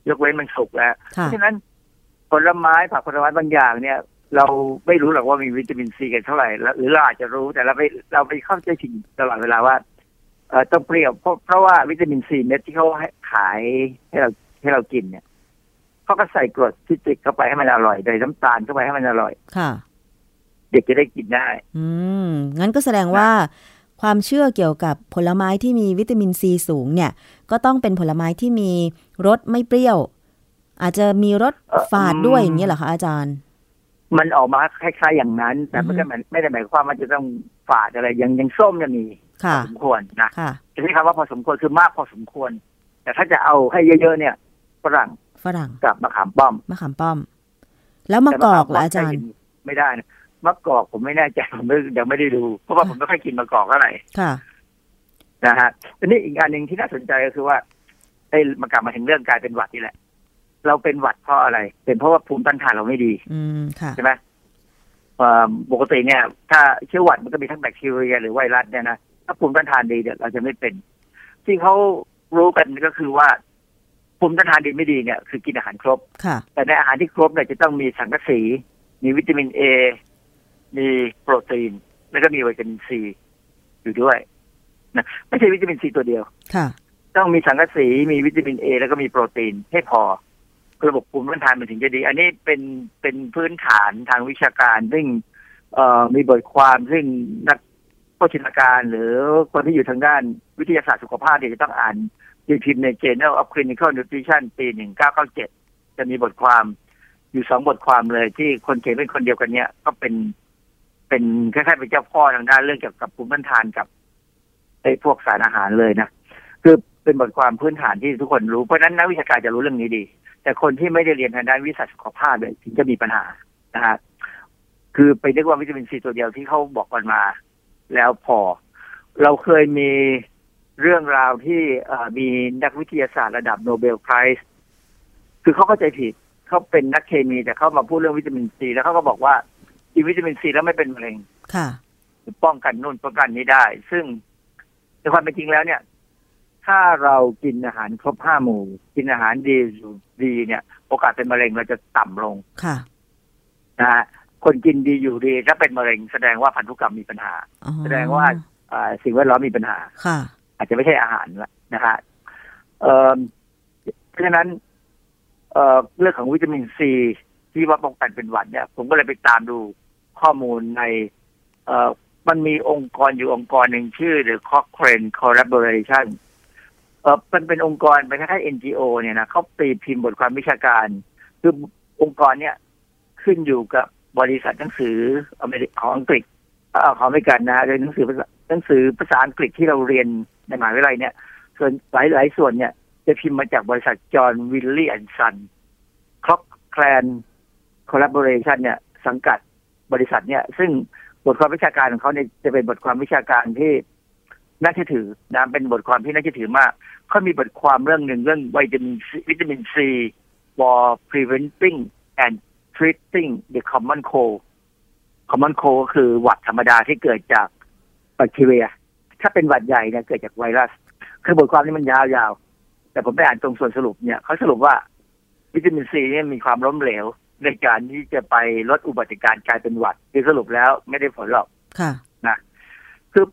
ยกเว้นมันสุกแล้ว เพค่ะราะฉะนั้นผลไม้ผักผลไม้บางอย่างเนี่ย เราไม่รู้หรอกว่ามีวิตามินซีกันเท่าไหร่แล้วหรือเราอาจจะรู้แต่เราไปเราไปเข้าใจผิดตลอดเวลาว่า เออต้องเปรี้ยวเพราะเพราะว่าวิตามินซีเม็ดที่เขาให้ขายให้เราให้เรากินเนี่ยเขาก็ใส่กรดซิตริกเข้าไปให้มันอร่อยใส่น้ำตาลเข้าไปให้มันอร่อย ค่ะ เด็กจะได้กินได้ อืมงั้นก็แสดงว่า ความเชื่อเกี่ยวกับผลไม้ที่มีวิตามินซีสูงเนี่ย ก็ต้องเป็นผลไม้ที่มีรสไม่เปรี้ยว อาจจะมีรสฝาดด้วยอย่างนี้ยเหรอคะอาจารย์ มันออกมาคล้ายๆอย่างนั้น แต่ไม่ได้หมายไม่ได้หมายความว่าจะต้องฝาดอะไรอย่างอย่างส้มเนี่ยมี พค่ะอสมควรนะค่ะจะใช้คำว่าพอสมควรคือมากพอสมควร แต่ถ้าจะเอาให้เยอะๆเนี่ยฝรั่งฝรั่งกับมะขามป้อมมะขามป้อม แล้วมะกอกเหรออาจารย์ ไม่ได้นะมะกอกผมไม่แน่ใจผมไม่ยังไม่ได้ดู เพราะว่าผมไม่ค่อยกินมะกอกเท่าไหร่ค่ะนะฮะทีนี้อีกอันหนึ่งที่น่าสนใจก็คือว่าไอ้มากลับมาถึงเรื่องกลายเป็นหวัดนี่แหละ เราเป็นหวัดเพราะอะไร เป็นเพราะว่าภูมิต้านทานเราไม่ดี อืมค่ะใช่ไหมเอ่อปกติเนี่ย ถ้าเชื้อหวัดมันก็มีทั้งแบคทีเรียหรือไวรัสเนี่ยนะ ถ้าภูมิต้านทานดีเนี่ยเราจะไม่เป็น ที่เขารู้กันก็คือว่าภูมิต้านทานดีไม่ดีเนี่ยคือกินอาหารครบค่ะแต่ในอาหารที่ครบเนี่ยจะต้องมีสังกะสี มีวิตามินเอ มีโปรตีน แล้วก็มีวิตามินซีอยู่ด้วยนะไม่ใช่วิตามินซีตัวเดียวค่ะต้องมีสังกะสี มีวิตามินเอ แล้วก็มีโปรตีนให้พอระบบภูมิต้านทานมันถึงจะดี อันนี้เป็นเป็นพื้นฐานทางวิชาการ ซึ่งเอ่อมีบทความซึ่งนักโภชนาการ หรือคนที่อยู่ทางด้านวิทยาศาสตร์สุขภาพเนี่ยจะต้องอ่านตีพิมพ์ใน Journal of Clinical Nutrition ปี 1997 จะมีบทความอยู่สองบทความเลยที่คนเขียนเป็นคนเดียวกันเนี่ยก็เป็น เป็นคล้ายๆเป็นเจ้าพ่อทางด้านเรื่องเกี่ยวกับภูมิต้านทานกับไอ้พวกสารอาหารเลยนะคือเป็นบทความพื้นฐานที่ทุกคนรู้เพราะฉะนั้นนักวิชาการจะรู้เรื่องนี้ดี แต่คนที่ไม่ได้เรียนทางด้านวิชาสุขภาพเลยถึงจะมีปัญหานะฮะคือไปนึกว่าวิตามินซีตัวเดียวที่เขาบอกกันมา แล้วพอ เราเคยมีเรื่องราวที่เอ่อมีนักวิทยาศาสตร์ระดับโนเบลไพรส์คือเขาเข้าใจผิดเขาเป็นนักเคมีแต่เขามาพูดเรื่องวิตามินซีแล้วเขาก็บอกว่ากินวิตามินซีแล้วไม่เป็นมะเร็งค่ะป้องกันนู่นป้องกันนี้ได้ ซึ่งในความเป็นจริงแล้วเนี่ย ถ้าเรากินอาหารครบห้าหมู่ กินอาหารดีอยู่ดีเนี่ย โอกาสเป็นมะเร็งเราจะต่ำลงค่ะนะฮะ คนกินดีอยู่ดีถ้าเป็นมะเร็งแสดงว่าพันธุกรรมมีปัญหาอ๋อแสดงว่าอ่าสิ่งแวดล้อมมีปัญหาค่ะ อาจจะไม่ใช่อาหารละนะฮะเอ่อเพราะฉะนั้นเอ่อเรื่องของวิตามินซีที่ว่าป้องกันเป็นหวัดเนี่ย ผมก็เลยไปตามดูข้อมูลในเอ่อมันมีองค์กรอยู่องค์กรหนึ่งชื่อ The Cochrane Collaboration เออมันเป็นองค์กรเป็นคล้ายๆ NGO เนี่ยนะเขาตีพิมพ์บทความวิชาการ คือองค์กรเนี่ยขึ้นอยู่กับ บริษัทหนังสืออเมริกของอังกฤษเอ่อของอเมริกันนะเรียนหนังสือหนังสือภาษาอังกฤษที่เราเรียนในมหาวิทยาลัยเนี่ย ส่วนหลายหลายๆส่วนเนี่ยจะพิมพ์มาจากบริษัท John Wiley and Sons Cochrane Collaboration เนี่ย สังกัดบริษัทเนี่ย ซึ่งบทความวิชาการของเขาเนี่ยจะเป็นบทความวิชาการที่น่าเชื่อถือนะเป็นบทความที่น่าเชื่อถือมากเขามีบทความเรื่องหนึ่งเรื่องวิตามินซีวิตามินซี for preventing and treating the common cold common cold ก็คือหวัดธรรมดาที่เกิดจากแบคทีเรีย ถ้าเป็นหวัดใหญ่เนี่ยเกิดจากไวรัส คือบทความนี้มันยาวๆ แต่ผมไปอ่านตรงส่วนสรุปเนี่ยเขาสรุปว่าวิตามินซีเนี่ยมีความล้มเหลว ในการที่จะไปลดอุบัติการกลายเป็นหวัดคือสรุปแล้วไม่ได้ผลหรอกค่ะนะคือ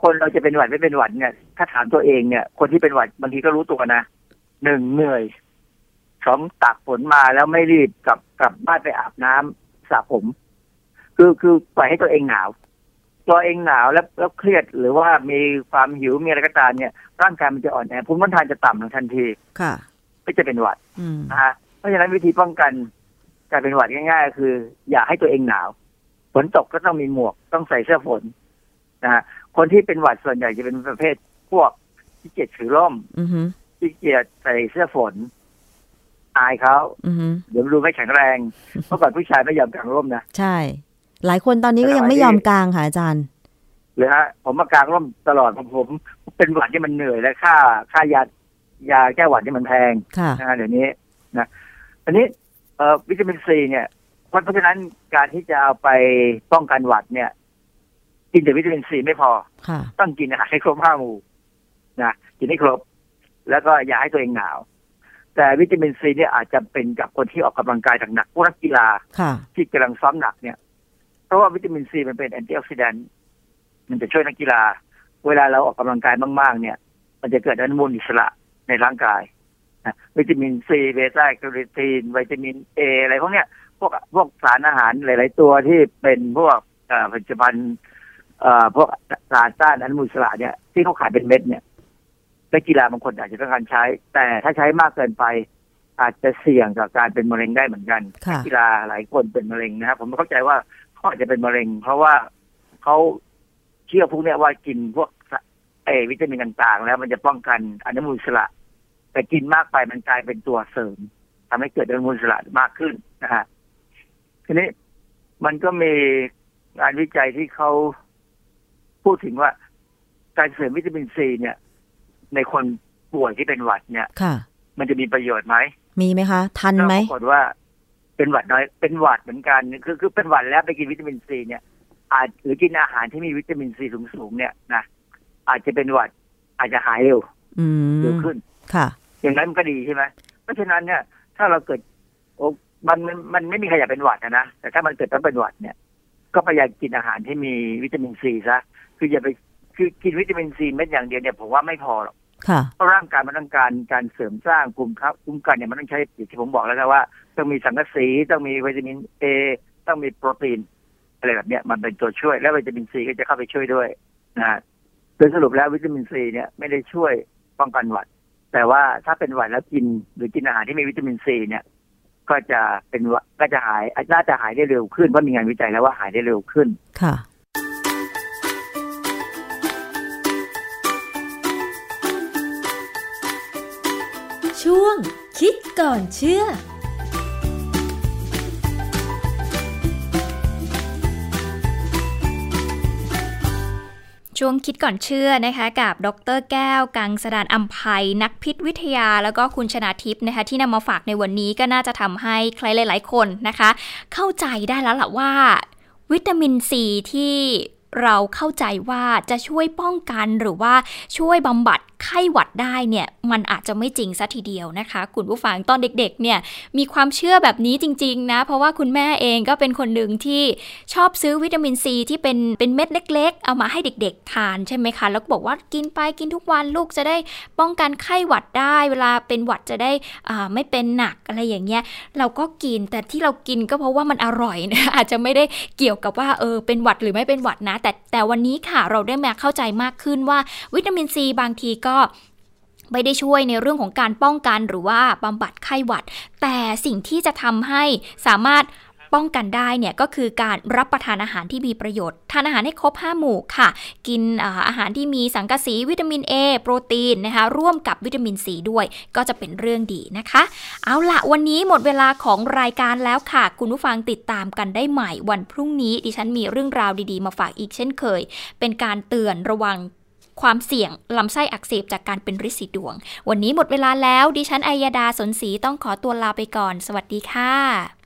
คนเราจะเป็นหวัดไม่เป็นหวัดเนี่ย ถ้าถามตัวเองเนี่ย คนที่เป็นหวัดบางทีก็รู้ตัวนะหนึ่งเหนื่อย สองตากฝนมาแล้วไม่รีบกลับกลับบ้านไปอาบน้ำสระผม คือคือปล่อยให้ตัวเองหนาวตัวเองหนาวแล้วแล้วเครียดหรือว่ามีความหิวมีอะไรก็ตามเนี่ย ร่างกายมันจะอ่อนแอภูมิต้านทานจะต่ำลงทันที ค่ะ ก็จะเป็นหวัดอืมนะฮะเพราะฉะนั้นวิธีป้องกันการเป็นหวัดง่ายๆ คือ อย่าให้ตัวเองหนาวฝนตกก็ต้องมีหมวกต้องใส่เสื้อฝนนะฮะคนที่เป็นหวัดส่วนใหญ่จะเป็นประเภทพวกที่เกียจถือร่มอือฮึที่เกียจใส่เสื้อฝน อายเขาอือฮึเดี๋ยวดูไม่แข็งแรงเมื่อก่อนผู้ชายไม่ยอมกางร่มนะใช่ หลายคนตอนนี้ก็ยังไม่ยอมกลางค่ะอาจารย์หรือฮะผมมากางร่มตลอดผมผม เป็นหวัดที่มันเหนื่อยและค่าค่ายายาแก้หวัดที่มันแพงค่ะนะฮะเดี๋ยวนี้นะอันนี้เอ่อวิตามินซีเนี่ยเพราะเพราะฉะนั้นการที่จะเอาไปป้องกันหวัดเนี่ย กินแต่วิตามินซีไม่พอค่ะต้องกินอาหารให้ครบห้าหมู่นะกินให้ครบ แล้วก็อย่าให้ตัวเองหนาว แต่วิตามินซีเนี่ยอาจจะเป็นกับคนที่ออกกำลังกายหนักๆพวกนักกีฬาค่ะที่กำลังซ้อมหนักเนี่ย เพราะว่าวิตามินซีมันเป็น antioxidant มันจะช่วยนักกีฬา เวลาเราออกกำลังกายมาก ๆ เนี่ย มันจะเกิดอนุมูลอิสระในร่างกายนะวิตามินซีเบต้าแคโรทีนวิตามินเออะไรพวกเนี้ยพวกพวกสารอาหารหลาย ๆ ตัวที่เป็นพวกเอ่อผลิตภัณฑ์เอ่อพวกสารต้านอนุมูลอิสระเนี่ยที่เขาขายเป็นเม็ดเนี่ย นักกีฬาบางคนอาจจะต้องการใช้ แต่ถ้าใช้มากเกินไป อาจจะเสี่ยงต่อการเป็นมะเร็งได้เหมือนกันค่ะนักกีฬาหลายคนเป็นมะเร็งนะครับผมไม่เข้าใจว่าเขาอาจจะเป็นมะเร็ง เพราะว่าเขาเชื่อพวกเนี้ยว่ากินพวกเออวิตามินต่างๆ แล้วมันจะป้องกันอนุมูลอิสระ แต่กินมากไปมันกลายเป็นตัวเสริมทำให้เกิดอนุมูลอิสระมากขึ้นนะฮะทีนี้มันก็มีงานวิจัยที่เขาพูดถึงว่าการเสริมวิตามินซีเนี่ย ในคนป่วยที่เป็นหวัดเนี่ยค่ะ มันจะมีประโยชน์ไหมมีไหมคะ ทันไหมปรากฏว่า เป็นหวัดน้อย เป็นหวัดเหมือนกัน คือคือเป็นหวัดแล้วไปกินวิตามินซีเนี่ย อาจหรือกินอาหารที่มีวิตามินซีสูงๆเนี่ยนะอาจจะเป็นหวัด อาจจะหายเร็วอืมเร็วขึ้น ค่ะ อย่างนั้นมันก็ดีใช่ไหมเพราะฉะนั้นเนี่ย ถ้าเราเกิดโอ้มันมันมันไม่มีใครอยากเป็นหวัดนะนะแต่ถ้ามันเกิดต้องเป็นหวัดเนี่ย ก็พยายามกินอาหารที่มีวิตามินซีซะคืออย่าไป คือกินวิตามินซีเม็ดอย่างเดียวเนี่ยผมว่าไม่พอหรอกค่ะเพราะร่างกายมันต้องการการเสริมสร้างภูมิครับภูมิกันเนี่ยมันต้องใช้อย่างที่ผมบอกแล้วนะว่า ต้องมีสังกะสีต้องมีวิตามินเอต้องมีโปรตีนอะไรแบบเนี้ยมันเป็นตัวช่วย และวิตามินซีก็จะเข้าไปช่วยด้วยนะฮะโดยสรุปแล้ววิตามินซีเนี่ยไม่ได้ช่วยป้องกันหวัด แต่ว่าถ้าเป็นหวัดแล้วกินหรือกินอาหารที่มีวิตามินซีเนี่ย ก็จะเป็นหวัดก็จะหายอาจน่าจะหายได้เร็วขึ้นเพราะมีงานวิจัยแล้วว่าหายได้เร็วขึ้นค่ะ วง คิดก่อนเชื่อช่วงคิดก่อนเชื่อนะคะกับ ดรแก้ว กังสดานอัมภัยนักพิษวิทยา แล้วก็คุณชนาทิพย์นะคะที่นำมาฝากในวันนี้ก็น่าจะทำให้ใครหลาย ๆ คนนะคะ เข้าใจได้แล้วล่ะว่า วิตามินซีที่ เราเข้าใจว่าจะช่วยป้องกันหรือว่าช่วยบำบัดไข้หวัดได้เนี่ยมันอาจจะไม่จริงซะทีเดียวนะคะ คุณผู้ฟังตอนเด็กๆเนี่ยมีความเชื่อแบบนี้จริง ๆ นะ เพราะว่าคุณแม่เองก็เป็นคนหนึ่งที่ชอบซื้อวิตามินซีที่เป็นเป็นเม็ดเล็ก ๆ เอามาให้เด็ก ๆ ทานใช่ไหมคะ แล้วก็บอกว่ากินไปกินทุกวันลูกจะได้ป้องกันไข้หวัดได้ เวลาเป็นหวัดจะได้อ่าไม่เป็นหนักอะไรอย่างเงี้ยเราก็กินแต่ที่เรากินก็เพราะว่ามันอร่อยนะอาจจะไม่ได้เกี่ยวกับว่าเออเป็นหวัดหรือไม่เป็นหวัดนะแต่แต่วันนี้ค่ะเราได้มาเข้าใจมากขึ้นว่าวิตามินซีบางทีก็ไม่ได้ช่วยในเรื่องของการป้องกันหรือว่าบำบัดไข้หวัด แต่สิ่งที่จะทำให้สามารถ ป้องกันได้เนี่ยก็คือการรับประทานอาหารที่มีประโยชน์ ทานอาหารให้ครบ5หมู่ค่ะ กินอาหารที่มีสังกะสีวิตามิน A โปรตีนนะคะร่วมกับวิตามินซีด้วย ก็จะเป็นเรื่องดีนะคะ เอาละวันนี้หมดเวลาของรายการแล้วค่ะ คุณผู้ฟังติดตามกันได้ใหม่วันพรุ่งนี้ ดิฉันมีเรื่องราวดีๆ มาฝากอีกเช่นเคย เป็นการเตือนระวังความเสี่ยงลำไส้อักเสบจากการเป็นริดสีดวง วันนี้หมดเวลาแล้ว ดิฉันอัยดาสนศรีต้องขอตัวลาไปก่อน สวัสดีค่ะ